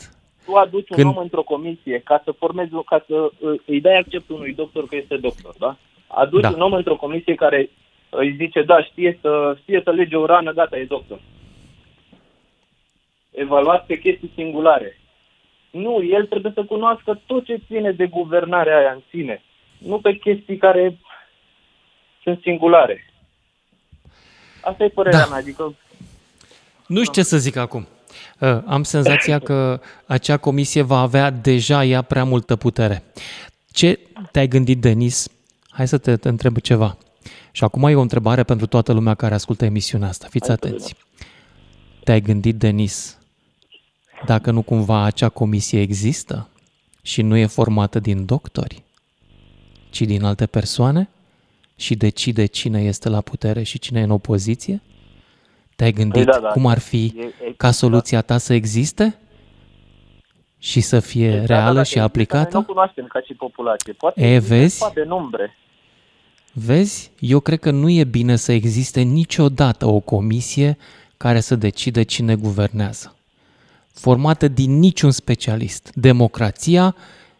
Tu aduci un Când- om într-o comisie ca să formezi, ca să uh, îi dai acceptul unui doctor că este doctor, da? Aduci Da. un om într-o comisie care îi zice, da, știe să, știe să lege o rană, gata, e doctor. Evaluat pe chestii singulare. Nu, el trebuie să cunoască tot ce ține de guvernarea aia în sine. Nu pe chestii care sunt singulare. Asta e părerea Da. mea, adică Nu știu ce să zic acum. Uh, Am senzația că acea comisie va avea deja ea prea multă putere. Ce te-ai gândit, Denis? Hai să te, te întreb ceva. Și acum e o întrebare pentru toată lumea care ascultă emisiunea asta. Fiți atenți. Te-ai gândit, Denis, dacă nu cumva acea comisie există și nu e formată din doctori, ci din alte persoane și decide cine este la putere și cine e în opoziție? Te-ai gândit da, da. cum ar fi E- e- ca soluția ta să existe și să fie Da, da, reală da, și Noi nu aplicată? cunoaștem ca și populație. Poate E, există, vezi? Poate în umbre. Vezi, eu cred că nu e bine să existe niciodată o comisie care să decide cine guvernează. Formată din niciun specialist. Democrația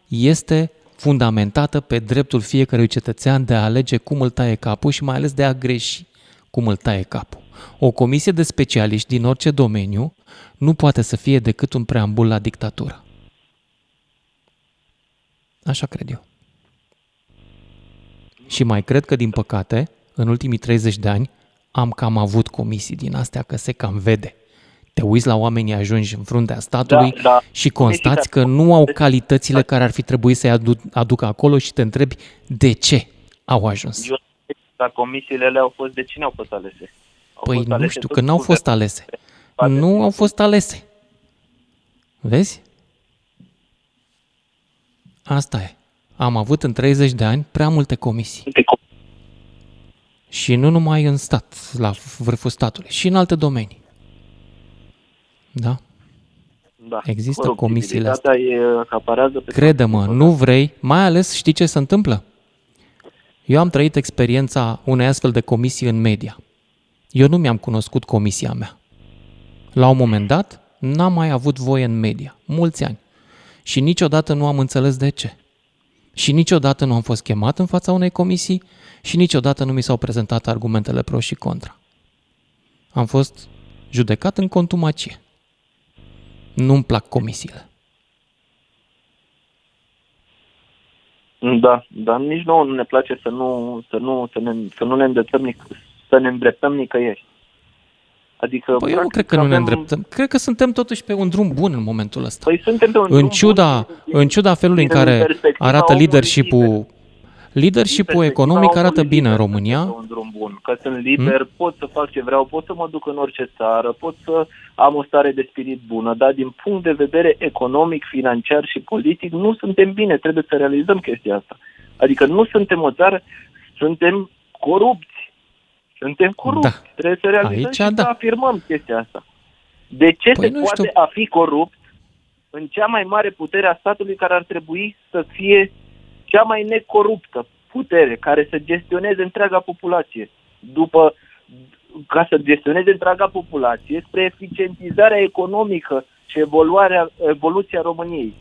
este fundamentată pe dreptul fiecărui cetățean de a alege cum îl taie capul și mai ales de a greși cum îl taie capul. O comisie de specialiști din orice domeniu nu poate să fie decât un preambul la dictatură. Așa cred eu. Și mai cred că, din păcate, în ultimii 30 de ani am cam avut comisii din astea că se cam vede. Te uiți la oamenii ajungi în fruntea statului Da, da. și constați că nu au calitățile care ar fi trebuit să-i adu- aducă acolo și te întrebi de ce au ajuns. Eu, dar comisiile alea au fost, de cine au fost alese? Au Păi fost nu alese știu, tot că n-au fost guvernul. alese. Nu au fost alese. Vezi? Asta e. Am avut în 30 de ani prea multe comisii. Și nu numai în stat, la vârful statului, și în alte domenii. Da? Da. Există comisiile astea. Coruptibilitatea e acaparează pe Crede-mă, nu vrei, mai ales știi ce se întâmplă? Eu am trăit experiența unei astfel de comisii în media. Eu nu mi-am cunoscut comisia mea. La un moment dat, n-am mai avut voie în media, mulți ani. Și niciodată nu am înțeles de ce. Și niciodată nu am fost chemat în fața unei comisii și niciodată nu mi s-au prezentat argumentele pro și contra. Am fost judecat în contumacie. Nu-mi plac comisiile. Da, dar nici nouă nu ne place să nu, să nu, să ne, să nu ne îndreptăm, nic- să ne îndreptăm nicăieri. Adică, Păi eu nu cred că nu ne îndreptăm. Cred că suntem totuși pe un drum bun în momentul ăsta. Păi suntem pe un în drum ciuda, în ciuda felului în din care perspectiva arată omului leadership-ul, leadership-ul economic arată bine în România. un drum bun, că sunt liber, hmm? pot să fac ce vreau, pot să mă duc în orice țară, pot să am o stare de spirit bună, dar din punct de vedere economic, financiar și politic nu suntem bine, trebuie să realizăm chestia asta. Adică nu suntem o țară, suntem corupți. Suntem corupți. Da. Trebuie să realizăm Aici, și să da. afirmăm chestia asta. De ce Păi se nu poate știu. a fi corupt în cea mai mare putere a statului care ar trebui să fie cea mai necoruptă putere care să gestioneze întreaga populație după ca să gestioneze întreaga populație spre eficientizarea economică și evoluarea, evoluția României.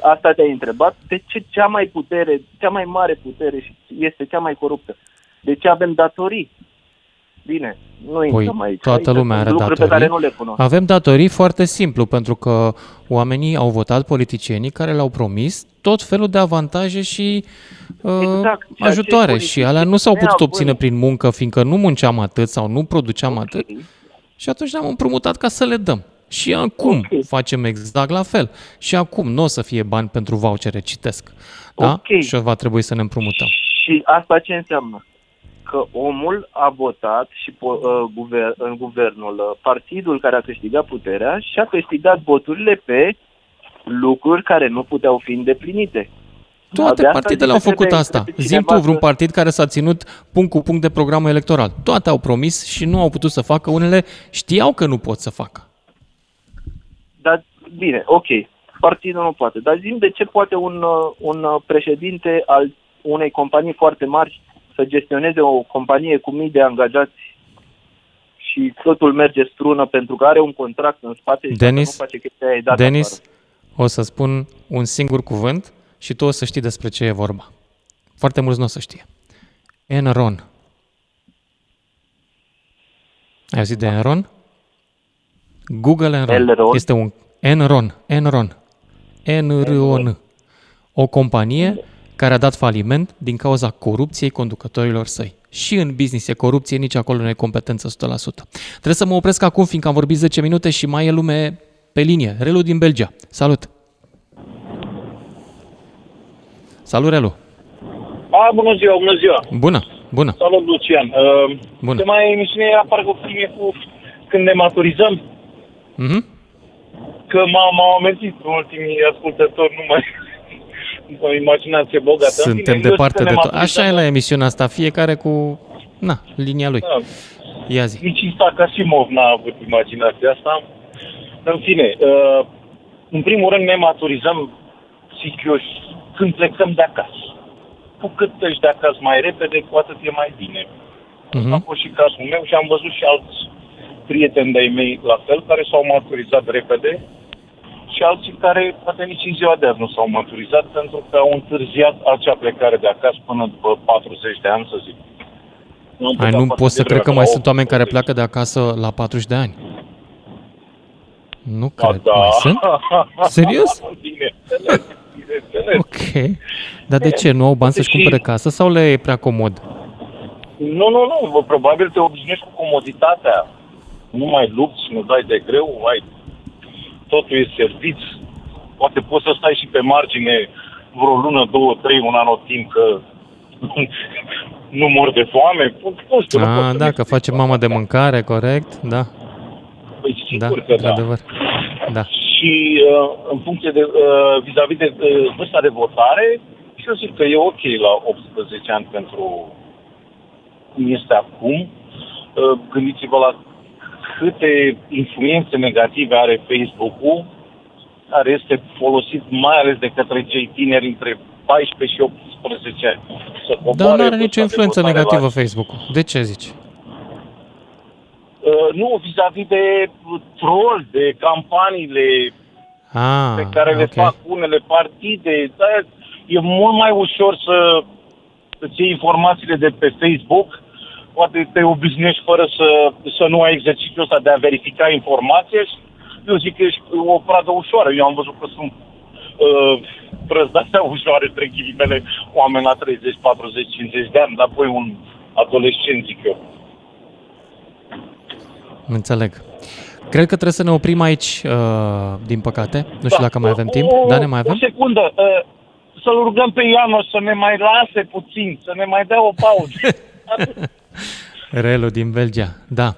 Asta te-ai întrebat. De ce cea mai putere, cea mai mare putere și este cea mai coruptă? De ce avem datorii? Bine, nu intrăm Păi, aici. toată Aici lumea sunt are lucruri datorii. pe care nu le cunosc. Avem datorii foarte simplu, pentru că oamenii au votat politicienii care le-au promis tot felul de avantaje și uh, Exact. Și ajutoare acești și alea nu s-au putut neavând- obține prin muncă, fiindcă nu munceam atât sau nu produceam okay. atât și atunci ne-am împrumutat ca să le dăm. Și acum okay. facem exact la fel. Și acum nu o să fie bani pentru vouchere, citesc. Da? Ok. Și va trebui să ne împrumutăm. Și asta ce înseamnă? Că omul a votat și po- uh, guver- în guvernul, uh, partidul care a câștigat puterea și a câștigat voturile pe lucruri care nu puteau fi îndeplinite. Toate De asta partidele zic au că făcut trebuie- asta. trebuie Zim tu cineva vreun să- partid care s-a ținut punct cu punct de programul electoral. Toate au promis și nu au putut să facă. Unele știau că nu pot să facă. Dar, bine, ok, partidul nu poate. Dar zim de ce poate un, uh, un uh, președinte al unei companii foarte mari să gestioneze o companie cu mii de angajați și totul merge strună pentru că are un contract în spate și dacă Denis, nu face chestia aia, e dat Denis, o să spun un singur cuvânt și tu o să știi despre ce e vorba. Foarte mulți nu o să știe. Enron. Ai auzit de Enron? Google Enron. Elron? Este un Enron. Enron. Enron. O companie care a dat faliment din cauza corupției conducătorilor săi. și în business e corupție, nici acolo nu e competență 100%. Trebuie să mă opresc acum, fiindcă am vorbit 10 minute și mai e lume pe linie. Relu din Belgia. Salut! Salut, Relu! A, bună ziua, bună ziua! Bună, bună! Salut, Lucian! Uh, Bună. Tema emisiunii apare cu filme cu când ne maturizăm, Mhm. că m-au, m-au amintit ultimii ascultători, nu mai o imaginație bogată. În Suntem fine, eu departe zic că de ne tot. maturizăm. Așa e la emisiunea asta, fiecare cu, na, linia lui. Da. Ia zi. Nici Isaac Asimov n-a avut imaginația asta. În fine, uh, în primul rând ne maturizăm, zic eu, și când plecăm de acasă. Cu cât pleci de acasă mai repede, cu atât e mai bine. Mhm. A fost și cazul meu și am văzut și alți prieteni de-ai mei la fel, care s-au maturizat repede și alții care poate nici în ziua de azi nu s-au maturizat pentru că au întârziat acea plecare de acasă până după 40 de ani, să zic. am Ai, plecat nu foarte pot să devreme, cred că la mai 8, sunt oameni care pleacă de acasă la 40 de ani. Nu cred. da. Mai sunt? Serios? Bineînțeles, bineînțeles. Ok. Dar de ce? Nu au bani să-și Și- cumpere casă sau le e prea comod? Nu, nu, nu, bă, probabil te obișnuiești cu comoditatea. Nu mai lupți, nu dai de greu, ai... totul e servit. Poate poți să stai și pe margine vreo lună, două, trei, un anotimp că nu mor de foame. Nu știu, nu pot A, să da, că face mama de mâncare, corect? Da. Păi sigur Da, că da. într-adevăr. Da. Și uh, în funcție de, uh, vis-a-vis de uh, vârsta de votare, și eu zic că e ok la 18 ani pentru cum este acum. Uh, gândiți-vă la câte influențe negative are Facebook-ul, care este folosit mai ales de către cei tineri între 14 și 18 ani. Să Dar coboare nu are vârsta nicio de influență votare negativă la- Facebook-ul. De ce zici? Uh, nu, vis-a-vis de troll, de campaniile Ah, pe care le ok. fac unele partide. Da, e mult mai ușor să îți iei informațiile de pe Facebook, poate te obișnuiești fără să, să nu ai exercițiul ăsta de a verifica informația și eu zic că ești o pradă ușoară. Eu am văzut că sunt uh, prăzdastea ușoare, între ghilimele, oameni la 30, 40, 50 de ani, dar apoi un adolescent, zic eu. Înțeleg. Cred că trebuie să ne oprim aici, uh, din păcate. Nu știu dacă mai avem timp. O, Da, ne mai O avem? secundă. Uh, să-l rugăm pe Ianoș să ne mai lase puțin, să ne mai dea o pauză. Relu din Belgia, da.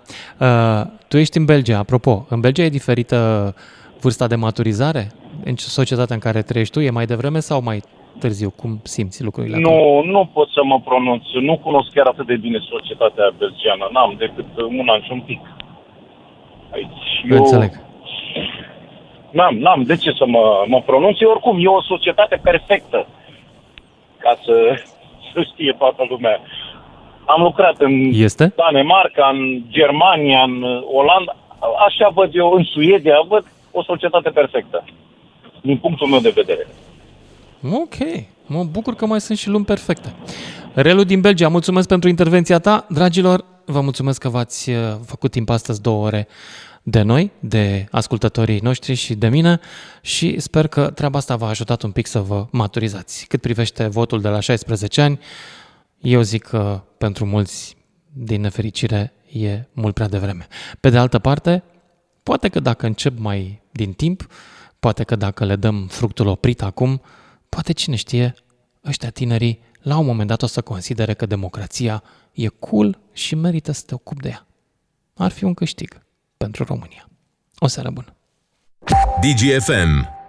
Uh, tu ești în Belgia, apropo. În Belgia e diferită vârsta de maturizare? În societatea în care trăiești tu, e mai devreme sau mai târziu? Cum simți lucrurile acolo? nu, nu pot să mă pronunț. Nu cunosc chiar atât de bine societatea belgiană. N-am decât un an și un pic. Aici. Eu Înțeleg. N-am, n-am de ce să mă, mă pronunț. Eu, oricum, e o societate perfectă. Ca să, să știe toată lumea. Am lucrat în Este? Danemarca, în Germania, în Olanda. Așa văd eu în Suedia, văd o societate perfectă. Din punctul meu de vedere. Ok, mă bucur că mai sunt și lumi perfecte. Relu din Belgia, mulțumesc pentru intervenția ta. Dragilor, vă mulțumesc că v-ați uh, făcut timp astăzi două ore de noi, de ascultătorii noștri și de mine și sper că treaba asta v-a ajutat un pic să vă maturizați. Cât privește votul de la 16 ani, eu zic că pentru mulți, din nefericire, e mult prea devreme. Pe de altă parte, poate că dacă încep mai din timp, poate că dacă le dăm fructul oprit acum, poate cine știe, ăștia tinerii la un moment dat o să considere că democrația e cool și merită să te ocupi de ea. Ar fi un câștig pentru România. O seară bună! DGFM